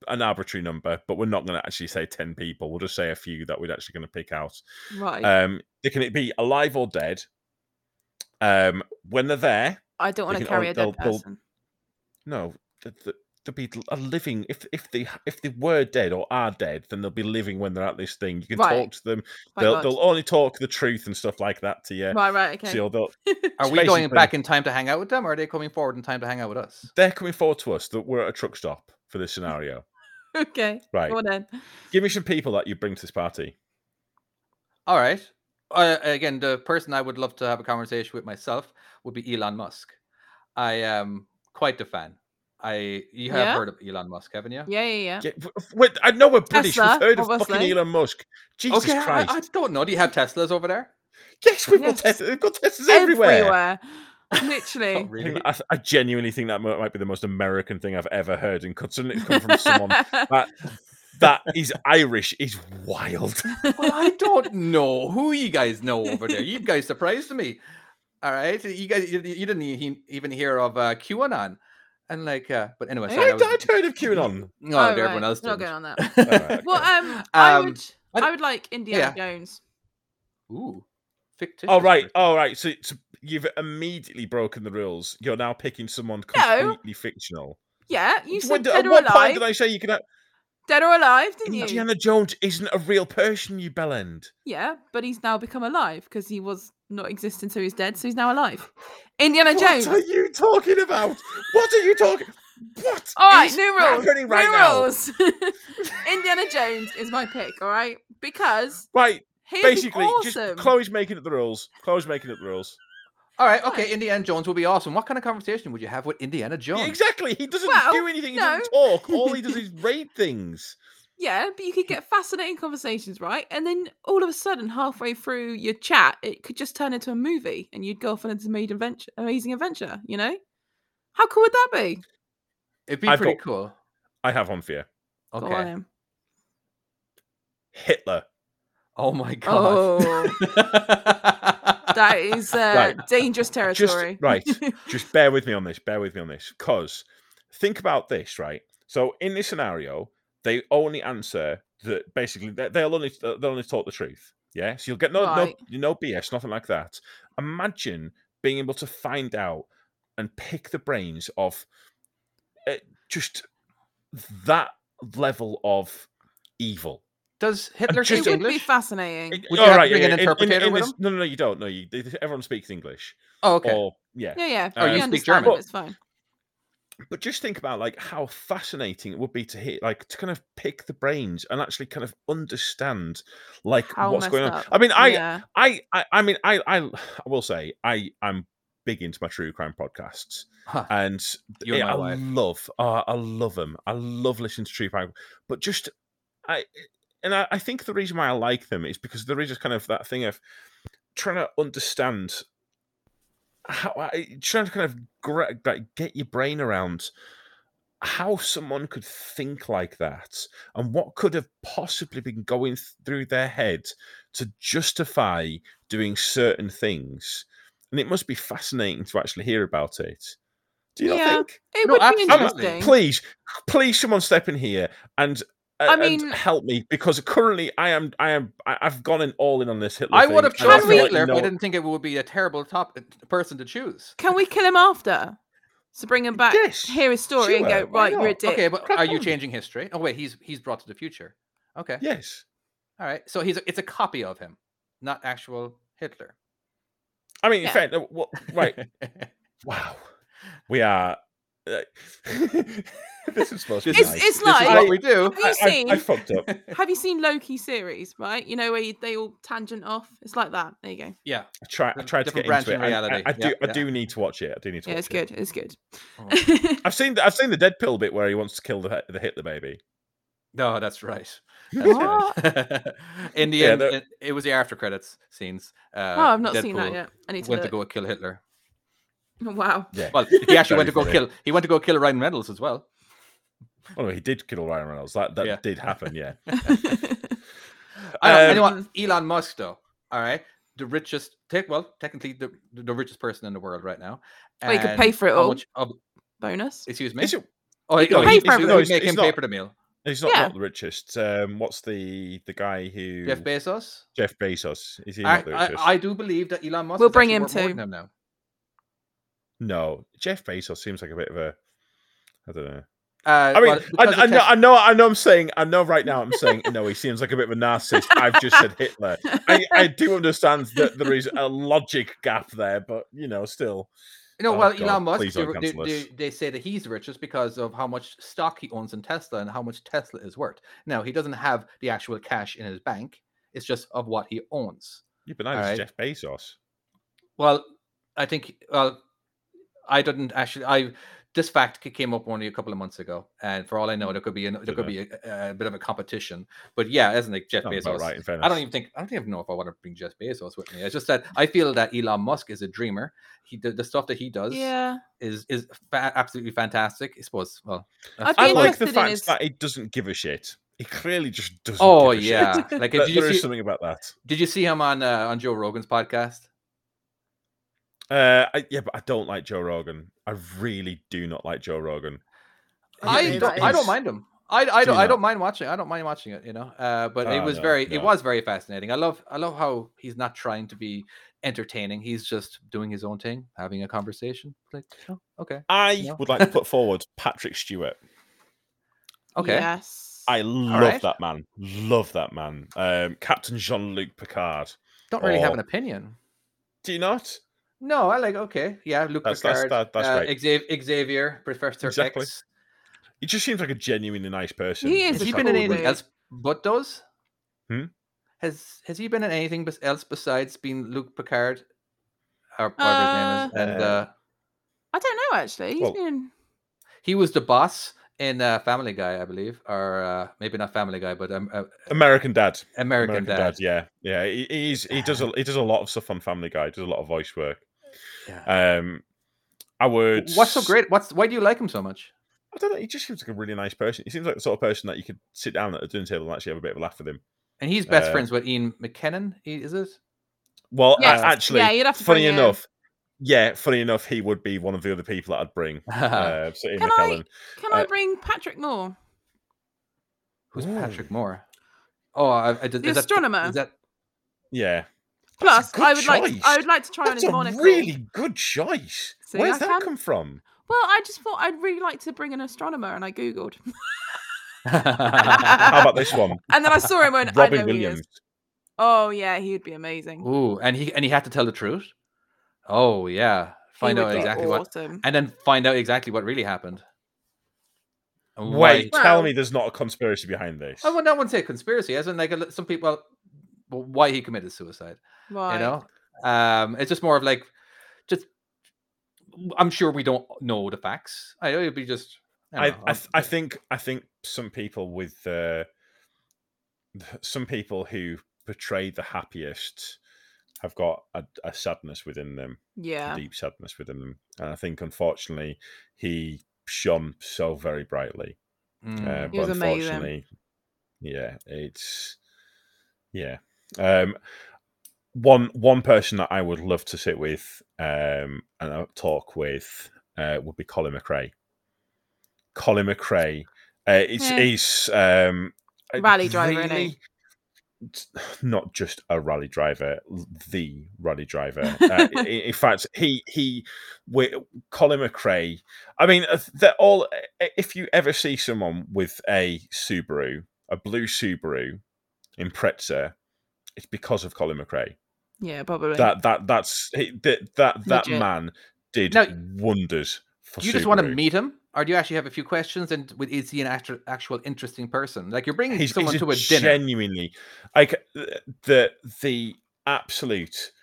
an arbitrary number, but we're not going to actually say ten people. We'll just say a few that we're actually going to pick out. Right. Um, they can it be alive or dead. Um, when they're there, I don't want to can carry all- a dead they'll- they'll- person. no, th- th- they'll be a living. If if they if they were dead or are dead, then they'll be living when they're at this thing. You can Right. talk to them. My They'll God. they'll only talk the truth and stuff like that to you. Right. Right. Okay. So they'll, Are we going back in time to hang out with them, or are they coming forward in time to hang out with us? they're coming forward to us that we're at a truck stop for this scenario. okay. Right. Go on then. Give me some people that you bring to this party. All right. Uh, again, the person I would love to have a conversation with myself would be Elon Musk. I am quite the fan. I you have Yeah? heard of Elon Musk, haven't you? Yeah. Yeah. Yeah. Yeah, w- w- wait, I know we're British. Tesla, We've heard of fucking Elon Musk. Jesus okay, I, Christ. I don't know. Do you have Teslas over there? yes, we've Yes. got Teslas. We've got Teslas everywhere. Everywhere. Oh, Literally. I, really? I, I genuinely think that might be the most American thing I've ever heard, and considering it's come from someone that that is Irish is wild. well, I don't know who you guys know over there. You guys surprised me. All right, you guys, you, you didn't even hear of uh, QAnon, and like, uh, but anyway, sorry, I, I was- I'd heard of QAnon. No, Oh, everyone right. else Not did. going on that. Alright, Well, okay. um, I Um, would, I- I would like Indiana Jones. Ooh, fictitious. Oh right, person. all right. So, so you've immediately broken the rules. You're now picking someone No. completely fictional. Yeah, you When- said at dead or what point alive. did I say you can? Have... Dead or alive, didn't you? Indiana Jones isn't a real person, you bellend. Yeah, but he's now become alive because he was not existing, so he's dead. So he's now alive. Indiana What Jones. What are you talking about? What are you talking? What? All right, new rules. happening right new rules. Indiana Jones is my pick. All right, because Right, he's basically, awesome. just Chloe's making up the rules. Chloe's making up the rules. All right, okay. Indiana Jones will be awesome. What kind of conversation would you have with Indiana Jones? Exactly. He doesn't Well, do anything. He no. doesn't talk. All he does is raid things. Yeah, but you could get fascinating conversations, right? And then all of a sudden, halfway through your chat, it could just turn into a movie, and you'd go off on this amazing adventure. Amazing adventure, you know? How cool would that be? It'd be I've pretty got- cool. I have one for you. Go on, Okay. Em. Hitler. Oh my god. Oh, that is uh, Right. dangerous territory. right. Just bear with me on this. Bear with me on this. Because think about this, right? So in this scenario, they only answer that basically they- they'll only they'll only talk the truth. Yeah. So you'll get no Right. no no BS, nothing like that. Imagine being able to find out and pick the brains of uh, just that level of evil. Does Hitler just- it speak would be English? fascinating. It- Would you all have to right, bring yeah, an yeah, in- in- interpreter in with this- him? No, no, no, you don't. No, you, everyone speaks English. oh, okay. Or yeah, yeah, yeah. Oh, oh you you speak German. it, It's fine. but just think about like how fascinating it would be to hit like to kind of pick the brains and actually kind of understand like How what's going messed on up. i mean I, yeah. I i i mean I, I i will say i i'm big into my true crime podcasts Huh. and yeah, i wife. love oh, i love them i love listening to true crime but just i and I, I think the reason why i like them is because there is just kind of that thing of trying to understand how I, trying to kind of like get your brain around how someone could think like that and what could have possibly been going th- through their head to justify doing certain things and it must be fascinating to actually hear about it do you Yeah. not think It No, would be absolutely. I'm- interesting. please please someone step in here and uh, I and mean- help me because currently I am I am I- I've gone in all in on this Hitler. I thing, would have chosen feel like Hitler if I didn't think it would be a terrible top uh, person to choose. Can we kill him after? So bring him back, Yes, hear his story, and go, right, you're a dick. Okay, but Crack are you changing history? Oh wait, he's he's brought to the future. Okay. Yes, All right. So he's a, it's a copy of him, not actual Hitler. I mean, in Yeah. fact, no, what, right? Wow, we are. Uh, this is supposed to be It's- nice. it's This is like- what we do. Have you I, I, seen? I fucked up. Have you seen Loki series? Right, you know where you, they all tangent off. It's like that. There you go. yeah. I try. I tried to different get into it. in and I- reality. I, do. Yeah, I do need to watch it. I do need to watch it. Yeah, watch it's it. good. It's good. Oh. I've seen. The, I've seen the Deadpool bit where he wants to kill the the Hitler baby. No, that's right. That's What? In the Yeah, end, it, it was the after credits scenes. Uh, oh, I've not seen that yet. I need to Went to go kill Hitler. Wow. Yeah. Well, he actually went to go funny. kill. He went to go kill Ryan Reynolds as well. Oh no, he did kill Ryan Reynolds. That that Yeah. did happen. Yeah. I don't, Um, anyone, Elon Musk, though. All right, the richest. Take well, technically the the richest person in the world right now. Well, he could pay for it all. much of- Bonus. excuse me. Is it- oh, he, no, oh, pay he's, for he's, it. he's No, he's- make he's him not. pay for the meal. He's not, Yeah. not the richest. Um, what's the the guy who Jeff Bezos. Jeff Bezos? Is he I, not the richest? I do believe that Elon Musk. We'll bring him to. more him now. No, Jeff Bezos seems like a bit of a. I don't know. Uh, I mean, I, I know, I know, I know. I'm saying, I know right now. I'm saying, no, he seems like a bit of a narcissist. I've just said Hitler. I, I do understand that there is a logic gap there, but you know, still, You know, Oh, well, God, Elon Musk, please they, don't they, cancel they, us. they say that he's the richest because of how much stock he owns in Tesla and how much Tesla is worth. Now, he doesn't have the actual cash in his bank. It's just of what he owns. yeah, but now it's Alright. Jeff Bezos. Well, I think, well, I didn't actually, I, this fact came up only a couple of months ago. And for all I know, there could be, an, there could be a, a bit of a competition. But yeah, isn't it Jeff Sounds Bezos? right. I don't even think I don't even know if I want to bring Jeff Bezos with me. It's just that I feel that Elon Musk is a dreamer. He the, the stuff that he does yeah. is is fa- absolutely fantastic. I suppose. Well, I'd that's be I fine. like the fact his- that he doesn't give a shit. He clearly just doesn't. Oh give a yeah, shit. like There- did you there is see something about that. did you see him on uh, on Joe Rogan's podcast? Uh, I, yeah, but I don't like Joe Rogan. I really do not like Joe Rogan. I don't, I don't mind him. I, I Do don't you I don't mind watching. I don't mind watching it. You know, uh, but it Oh, was no, very no. it was very fascinating. I love I love how he's not trying to be entertaining. He's just doing his own thing, having a conversation. Like, oh, okay, I Yeah. would like to put forward Patrick Stewart. okay. Yes. I love right. that man. Love that man. Um, Captain Jean Luc Picard. Don't really have Oh. an opinion. Do you not? No, I like okay. Yeah, Luke That's- that's- Picard, that- that's uh, great. Xav- Xavier, Professor Exactly. X. he just seems like a genuinely nice person. He is Has he been in anything else but those? Hmm? Has Has he been in anything bes- else besides being Luke Picard, or whatever his name is? And Uh, uh, I don't know actually. He's Well- been he was the boss in uh, Family Guy, I believe, or uh, maybe not Family Guy, but um, uh, American Dad. American, Dad. Yeah, yeah. He, he's he does a he does a lot of stuff on Family Guy. He Does a lot of voice work. Yeah. Um, I would. What's so great? What's why do you like him so much? I don't know. He just seems like a really nice person. He seems like the sort of person that you could sit down at a dinner table and actually have a bit of a laugh with him. And he's best Uh, friends with Ian McKinnon. Is it? Well, a- Yes. actually, Yeah, you'd have to funny bring him. enough, yeah, funny enough, he would be one of the other people that I'd bring. Uh, so Ian Can I- McKellen. Can I uh, bring Patrick Moore? Who's Ooh. Patrick Moore? Oh, I, I, did, The is that- astronomer. Is that Yeah, Plus, I would like to, I would like to try on that's his a monocle. really good choice. See, Where's I that can- come from? Well, I just thought I'd really like to bring an astronomer, and I googled, How about this one? and then I saw him and I Robin know who he Williams. is. Oh yeah, he would be amazing. Ooh, and he and he had to tell the truth. Oh yeah, find he out would be exactly what, awesome. and then find out exactly what really happened. And Wait, why- tell Well- me there's not a conspiracy behind this. I would not want to say conspiracy, as in like a some people, well, why he committed suicide. Right. You know, um, it's just more of like, just I'm sure we don't know the facts. I know it'd be just. I, I, know, I, th- I think I think some people with uh, some people who portray the happiest have got a, a sadness within them, Yeah. a deep sadness within them, and I think unfortunately he shone so very brightly. mm, Uh, but was amazing. yeah, it's yeah. Um, one one person that I would love to sit with um, and uh, talk with uh, would be Colin McRae. Colin McRae, uh, it's Yeah. he's um, Rally driver, really- Not just a rally driver, the rally driver. Uh, in, in fact, he he, with Colin McRae. I mean, uh, they're all. If you ever see someone with a Subaru, a blue Subaru, Impreza, it's because of Colin McRae. Yeah, probably. That that that's that that, that Legit. man did Now, wonders for do you just want to meet him, or do you actually have a few questions? And with is he an actual, actual interesting person? Like you're bringing he's, someone he's to a dinner. genuinely like the the absolute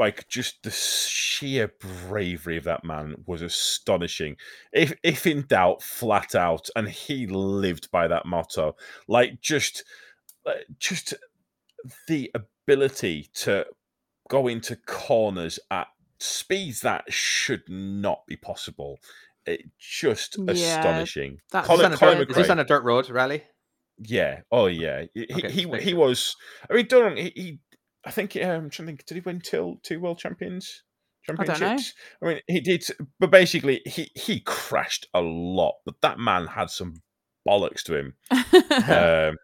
like just the sheer bravery of that man was astonishing if if in doubt flat out and he lived by that motto like just just the ability to go into corners at speeds that should not be possible it just Yeah, astonishing that's Colin, on a Colin dirt- is this on a dirt road rally? yeah. Oh, yeah. He Okay, he, make he was. I mean, don't he? he I think. Um, I'm trying to think. Did he win till two world champions? Championships. I, mean, he did, but basically, he he crashed a lot. But that man had some bollocks to him. Um,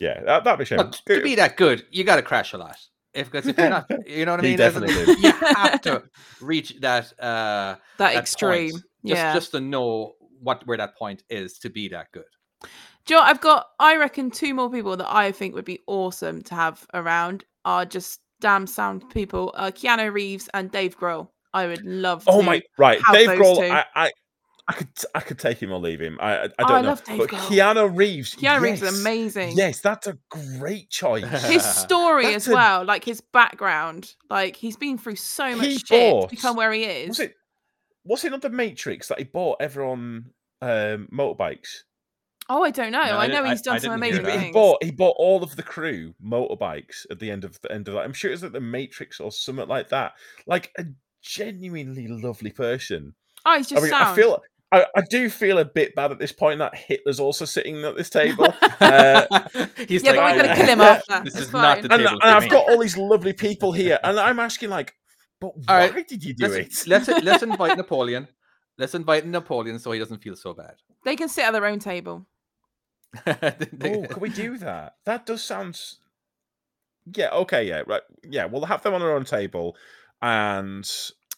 yeah, that that'd be a shame. Look, to be that good, you got to crash a lot. If because if you're not, you know what I mean. As in, definitely You have to reach that uh, that that extreme. point, just yeah. just to know what where that point is to be that good. Do you know? I've got, I reckon, two more people that I think would be awesome to have around are just damn sound people uh, Keanu Reeves and Dave Grohl. I would love Oh to. my! Right, have Dave Grohl. two. I, I I could I could take him or leave him. I I, I Oh, don't I know. love Dave but Grohl. Keanu Reeves. Keanu Reeves is amazing. Yes, that's a great choice. His story That's as a- well, like his background, like he's been through so much He shit to bought- become where he is. Was it? Was it not the Matrix that he bought everyone um, motorbikes? Oh, I don't know. No, I I know didn't- he's I- I done some amazing that. He things. bought he bought all of the crew motorbikes at the end of the end of that. I'm sure it was like the Matrix or something like that. Like a genuinely lovely person. Oh, he's just I mean, sound. I feel I, I do feel a bit bad at this point that Hitler's also sitting at this table. Uh, He's yeah, like, but we're gonna kill him after. This It's is not fine. the and, table and for I've me. got all these lovely people here, and I'm asking like, but why right, did you do let's, it? let's let's invite Napoleon. Let's invite Napoleon so he doesn't feel so bad. They can sit at their own table. Oh, can we do that? That does sound. Yeah. Okay. Yeah. Right. Yeah. We'll have them on their own table, and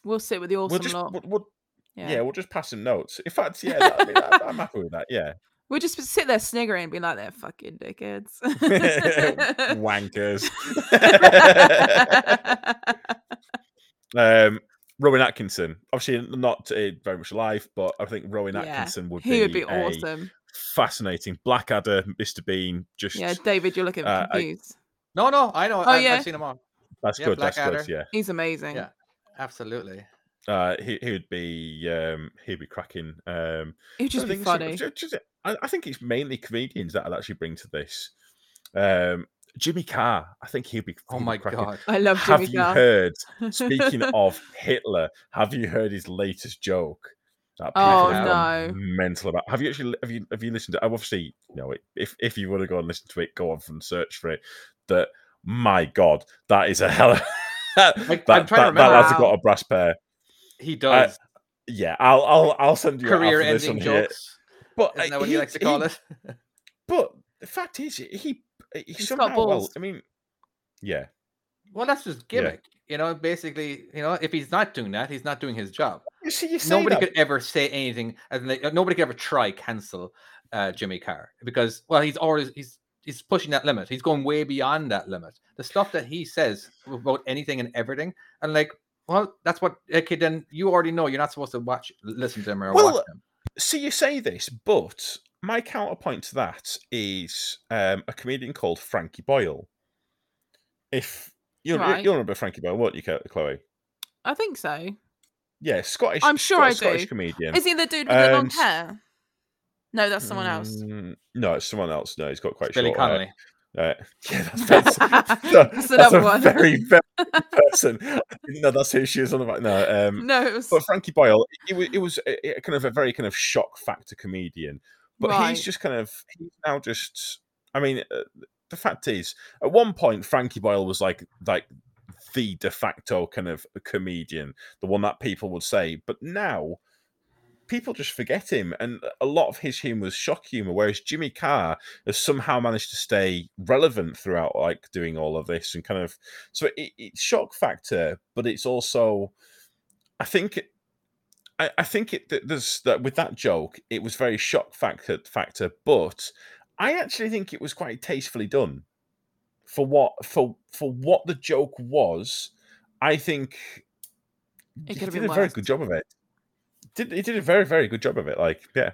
We'll sit with the awesome we'll just lot. we'll, we'll- yeah. yeah. we'll just pass them notes. In fact, yeah, that, I mean, that, I'm happy with that. Yeah. We'll just sit there sniggering and be like, they're fucking dickheads. Wankers. um, Rowan Atkinson. Obviously, not uh, very much alive, but I think Rowan Yeah, Atkinson would He be, would be a awesome. fascinating Blackadder, Mr. Bean. Just Yeah, David, you're looking uh, I- confused. No, no, I know. Oh, I, yeah. I've seen them all. that's yeah, good. That's good. Blackadder. Yeah. He's amazing. Yeah. Absolutely. Uh, he he would be um, he'd be cracking. Um, He'd just I be think funny. ju- just- I, I think it's mainly comedians that I'd actually bring to this. Um, Jimmy Carr, I think he'd be. Oh he'd be my cracking. god. I love Have Jimmy you Carr. heard? Speaking of Hitler, have you heard his latest joke? That Oh, have no. mental about. Have you actually have you have you listened to? Obviously, you know, if if you want to go and listen to it, go off and search for it. That my God, that is a hell. Of, that, I'm that, trying to that, remember. lad's Wow. got a brass pair. He does Yeah, I'll I'll I'll send you it after career this ending one here. But Isn't that what he, likes to call it? But the fact is, he he He's somehow got well. I mean, yeah, Well, that's Yeah. gimmick. You know, basically, you know, if he's not doing that, he's not doing his job. you see, you Nobody that, could ever say anything, and uh, nobody could ever try cancel uh, Jimmy Carr because, well, he's always he's he's pushing that limit. He's going way beyond that limit. The stuff that he says about anything and everything, and like, well, that's what. Okay, then you already know you're not supposed to watch, listen to him or Well, watch him. See, you say this, but my counterpoint to that is um, a comedian called Frankie Boyle. If you Right. you remember Frankie Boyle, won't you, Chloe? I think so. Yeah, Scottish. I'm sure Scot- I Scottish comedian. Is he the dude with the long hair? No, that's someone else. Mm, No, it's someone else. No, he's got quite Billy short hair. Connolly. Uh, yeah, that's, that's, That's that's a one. very, very person. No, that's who she is on about. No, um, no, was but Frankie Boyle, it was, it was a, a kind of a very kind of shock factor comedian. But right. he's just kind of he's now just. I mean, uh, the fact is, at one point, Frankie Boyle was like like the de facto kind of comedian, the one that people would say. But now, people just forget him, and a lot of his humor is shock humor. Whereas Jimmy Carr has somehow managed to stay relevant throughout, like doing all of this, and kind of so it, it's shock factor, but it's also, I think. I, I think it that there's that with that joke, it was very shock factor factor, but I actually think it was quite tastefully done for what for for what the joke was. I think It could have did been a very good job of it. Did he did a very very good job of it? Like yeah,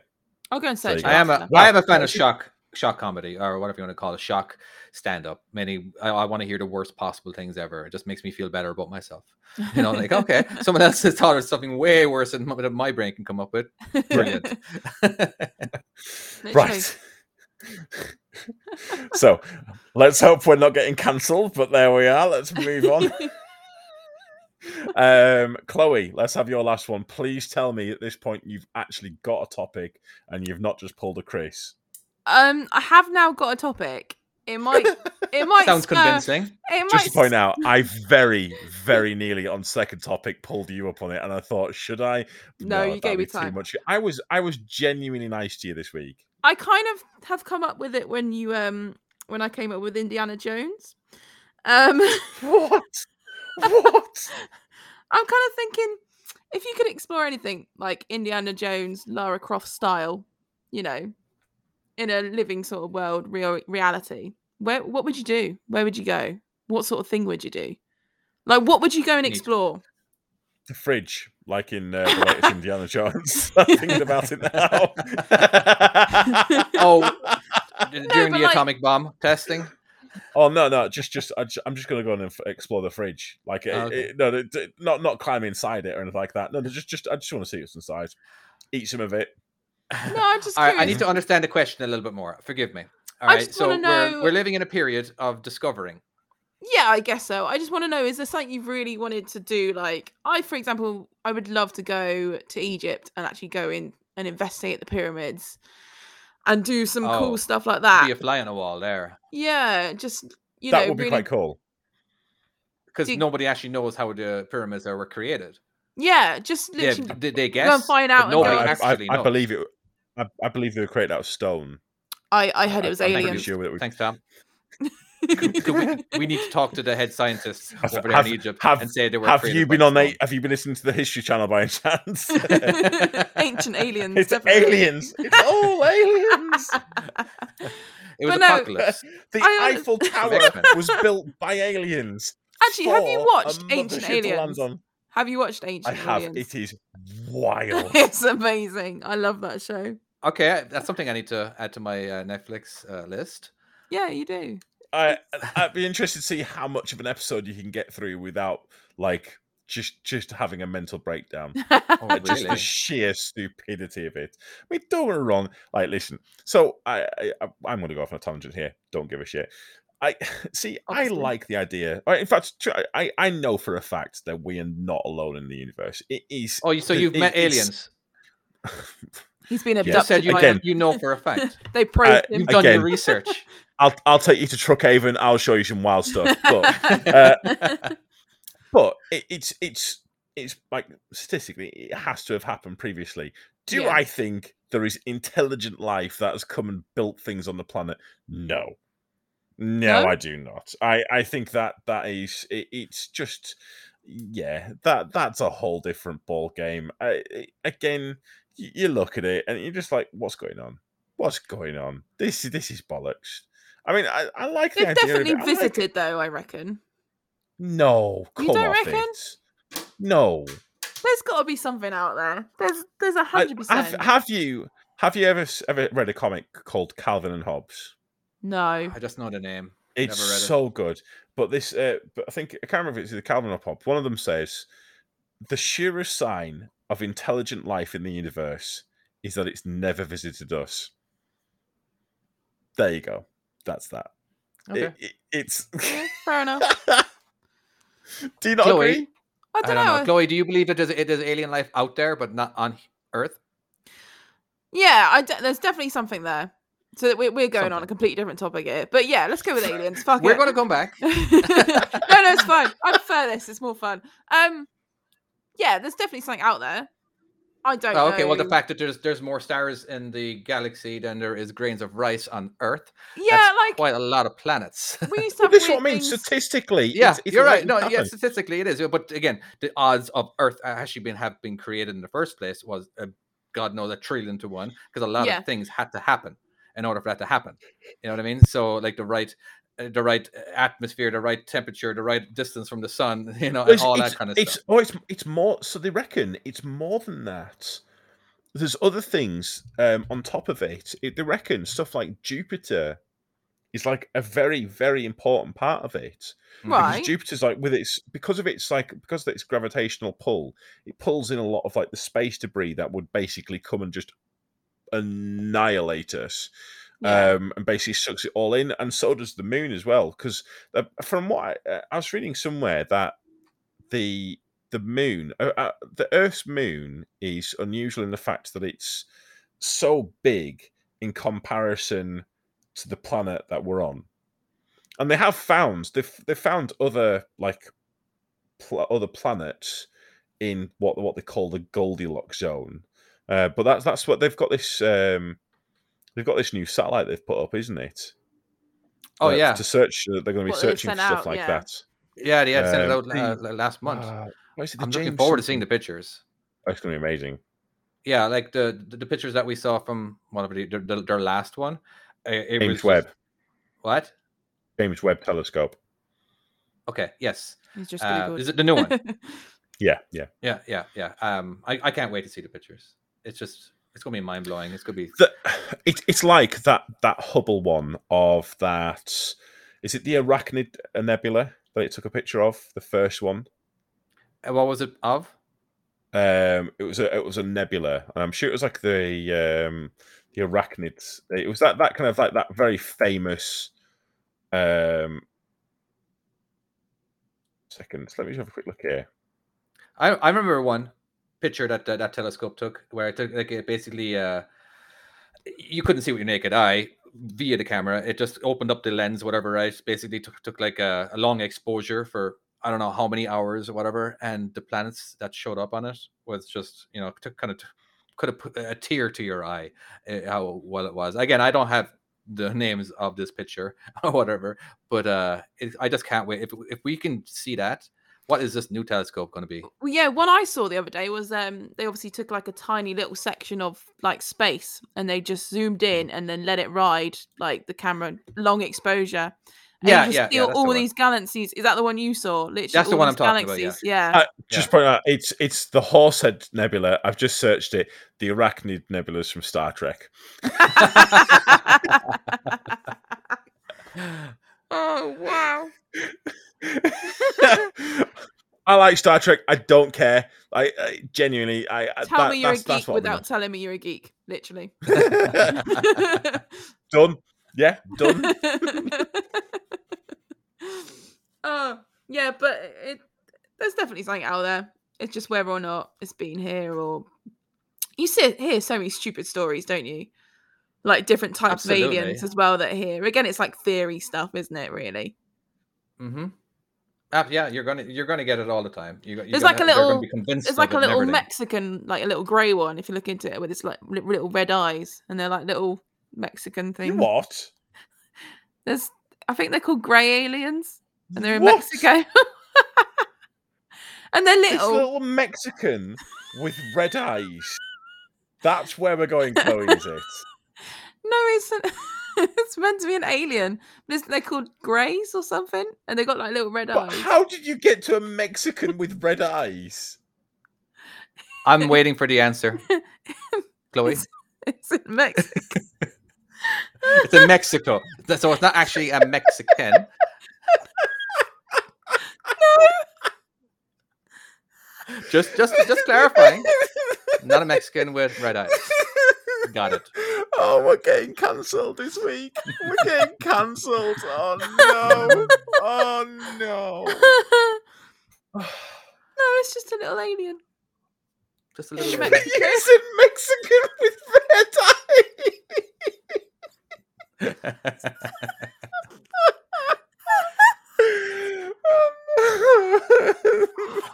I'll go and There you search. go. it I am a after. I am a fan of shock shock comedy or whatever you want to call it, shock stand up. Many I, I want to hear the worst possible things ever. It just makes me feel better about myself. You know, like okay, someone else has thought of something way worse than what my brain can come up with. Brilliant. Right. so let's hope we're not getting cancelled, but there we are. Let's move on. Um, Chloe, let's have your last one. Please tell me at this point you've actually got a topic and you've not just pulled a Chris. Um, I have now got a topic. It might. It might Sounds spur- convincing. It Just to point out, I very, very nearly on second topic pulled you up on it, and I thought, should I? No, you gave be me too much. I was, I was genuinely nice to you this week. I kind of have come up with it when you um when I came up with Indiana Jones. Um, What? What? I'm kind of thinking if you could explore anything like Indiana Jones, Lara Croft style, you know, in a living sort of world, real reality, where what would you do? Where would you go? What sort of thing would you do? Like, what would you go and explore? the fridge, like in uh, the latest Indiana Jones. I'm thinking about it now. Oh, during but the like- atomic bomb testing. Oh no, no, just, just, I ju- I'm just going to go in and explore the fridge. Like, it, Oh, okay. it- no, it- it- not, not climb inside it or anything like that. No, no, just, just, I just want to see what's inside. Eat some of it. No, I'm just All right, I need to understand the question a little bit more. Forgive me. All I right, just so wanna we're, we're living in a period of discovering. Yeah, I guess so. I just want to know: is there something you've really wanted to do? Like, I, for example, I would love to go to Egypt and actually go in and investigate the pyramids and do some Oh, cool stuff like that. Be that. a fly on a wall there, Yeah, just you that know, would be really. quite cool. because Do- nobody actually knows how the pyramids are were created. Yeah, just Yeah, literally. d- they go guess. and find out. And nobody go, I, I, I believe it. I, I believe they were created out of stone. I, I heard it was I'm pretty aliens. sure that we- Thanks, Tom. We, we need to talk to the head scientists Have- over there have- in Egypt have- and say they were. Have you been on? A, have you been listening to the History Channel by any chance? Ancient aliens. it's definitely. aliens. It's all aliens. It was But no- apocalypse. The I- Eiffel Tower was built by aliens. Actually, have you watched Ancient mothership to land Aliens? Have you watched Ancient I have. Aliens? It is wild. it's amazing. I love that show. Okay, that's something I need to add to my uh, Netflix uh, list. Yeah, you do. I I'd be interested to see how much of an episode you can get through without like just just having a mental breakdown. Oh, Uh, just the sheer stupidity of it. I mean, don't get me wrong. Like, listen. So I, I I'm going to go off on a tangent here. Don't give a shit. I see. Obviously. I like the idea. In fact, I I know for a fact that we are not alone in the universe. It is. Oh, so you've it- met aliens? He's been Yes. You abducted. said you, Again. them. you know for a fact. they probed uh, You've done Again. your research. I'll I'll take you to Truckhaven. I'll show you some wild stuff. But uh, but it, it's it's it's like statistically it has to have happened previously do Yeah. i think there is intelligent life that has come and built things on the planet no no, No? i do not i i think that that is it, it's just yeah that that's a whole different ball game I, again you, you look at it and you're just like what's going on what's going on this is this is bollocks i mean i, I like the They've idea of definitely it. I like- visited, though. I reckon. no, You don't reckon? it. No. There's got to be something out there. There's, there's a I- hundred have, percent. have you have you ever ever read a comic called Calvin and Hobbes? No. I just know the name. It's Never read it. so good. But this, uh, but I think I can't remember if it's either Calvin or Hobbes. One of them says the surest sign of intelligent life in the universe is that it's never visited us. There you go. That's that. Okay. it- it's. Yeah, fair enough. Do you not Chloe? agree? I I don't, don't know. know. Chloe, do you believe that there's, there's alien life out there, but not on Earth? Yeah, I de- there's definitely something there. So we're we're going on a completely different topic here, but yeah, let's go with aliens. Fuck We're it. going to come back. no, no, it's fine. I prefer this. It's more fun. Um, yeah, there's definitely something out there. I don't. Oh, okay, well, the fact that there's there's more stars in the galaxy than there is grains of rice on Earth. Yeah, that's like quite a lot of planets. we used to Well, have this is what I mean. things- Statistically, yeah, it's, it's you're right. No, to yeah, statistically it is. But again, the odds of Earth actually been have been created in the first place was uh, God knows a trillion to one because a lot Yeah. of things had to happen in order for that to happen. You know what I mean? So like the right. Uh, The right atmosphere, the right temperature, the right distance from the sun, you know, Well, and all it's, that kind of it's, stuff. Oh, it's it's more. So they reckon it's more than that. There's other things um, on top of it. it. They reckon stuff like Jupiter is like a very very important part of it. Mhm. Right. Because Jupiter's like with its because of its like because of its gravitational pull, it pulls in a lot of like the space debris that would basically come and just annihilate us. Yeah. Um, and basically sucks it all in, and so does the moon as well. Because from what I, uh, I was reading somewhere that the the moon, uh, uh, the Earth's moon, is unusual in the fact that it's so big in comparison to the planet that we're on. And they have found they've they found other like pl- other planets in what what they call the Goldilocks zone. Uh, but that's that's what they've got this um, they've got this new satellite they've put up, isn't it? Oh Uh, yeah, to search. Uh, they're going to be What they've searching for sent stuff out, like yeah. that. yeah, they had sent it um, out uh, the- l- last month. Uh, it, I'm looking James forward to seeing the pictures. That's going to be amazing. Yeah, like the the, the pictures that we saw from whatever the, their, their last one. uh, It was James just- Webb, What? James Webb Telescope. Okay. Yes. He's just Uh, Googled. is it the new one? Yeah, yeah. yeah. Yeah. Yeah. Um, I, I can't wait to see the pictures. It's just it's gonna be mind blowing. It's gonna be the, it, it's like that that Hubble one of that. Is it the Arachnid Nebula that it took a picture of? The first one. Uh, what was it of? Um, it was a it was a nebula, and I'm sure it was like the um the arachnids. It was that that kind of like that very famous. Um, seconds. Let me just have a quick look here. I I remember one picture that that, that telescope took where it took like it basically uh you couldn't see with your naked eye via the camera. It just opened up the lens, whatever. Right, basically took took like a, a long exposure for I don't know how many hours or whatever, and the planets that showed up on it was just you know took kind of could have put a tear to your eye uh, how well it was. Again, I don't have the names of this picture or whatever, but uh, it, I just can't wait if if we can see that. What is this new telescope going to be? Well, yeah, one I saw the other day was um they obviously took like a tiny little section of like space and they just zoomed Mm. in and then let it ride like the camera long exposure And Yeah, you just yeah, see yeah, all, the these galaxies. Is that the one you saw? Literally, That's the one I'm these talking about, yeah. Yeah. Uh, just point out, it's it's the Horsehead Nebula. I've just searched it. The Arachnid Nebulas from Star Trek. oh wow! I like Star Trek. I don't care. I, I genuinely, I Tell that- me you're a geek without telling me you're a geek. Literally. done. Yeah, done. oh yeah, but it there's definitely something out there. It's just whether or not it's been here or you see hear so many stupid stories, don't you? Like different types of aliens as well that are here. Again, it's like theory stuff, isn't it? Really. Mm-hmm. Uh, yeah, you're gonna you're gonna get it all the time. You, you're There's gonna, like a they're gonna little- It's like a little. Mexican, like a little grey one. If you look into it, with its like little red eyes, and they're like little Mexican things. what? There's, I think they're called grey aliens, and they're in What? Mexico. and they're This little. little Mexican with red eyes. That's where we're going, Chloe. Is it? No, it's it's meant to be an alien, but they're called greys or something, and they got like little red But eyes. how did you get to a Mexican with red eyes? I'm waiting for the answer, Chloe. It's, it's in Mexico. It's in Mexico, so it's not actually a Mexican. No. Just, just, just clarifying. Not a Mexican with red eyes. Got it. Oh, we're getting cancelled this week. We're getting cancelled. Oh no. Oh no. no, it's just a little alien. Just a In little. Mexico. You said Mexican with red eyes.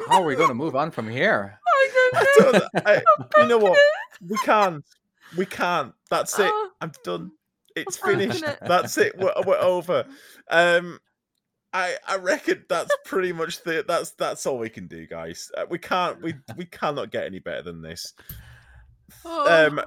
How are we going to move on from here? I I don't know. don't- I- you know what? We can't. We can't. That's it. Oh, I'm done. It's what's finished. happening? That's it. We're, we're over. Um, I I reckon that's pretty much the that's that's all we can do, guys. Uh, we can't. We we cannot get any better than this. oh. Um,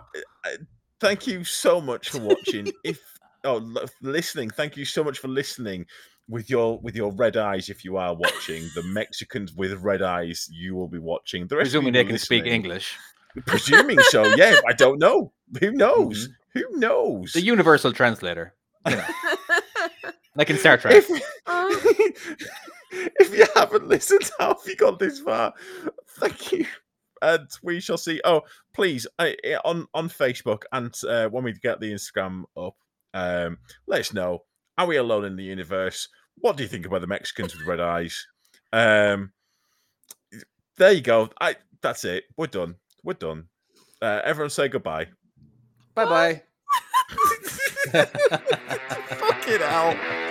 thank you so much for watching. if oh listening, thank you so much for listening with your with your red eyes. If you are watching the Mexicans with red eyes, you will be watching. The rest of Presuming you they can speak English. Presuming so, yeah. I don't know. Who knows? Who knows? The universal translator. You know, like in Star Trek. if, Oh. if you haven't listened, how have you got this far? Thank you. And we shall see. Oh, please, uh, uh, on on Facebook and uh, when we get the Instagram up, um, let us know. Are we alone in the universe? What do you think about the Mexicans with red eyes? Um, there you go. I. That's it. We're done. We're done. Uh, everyone say goodbye. Bye bye. Fucking hell.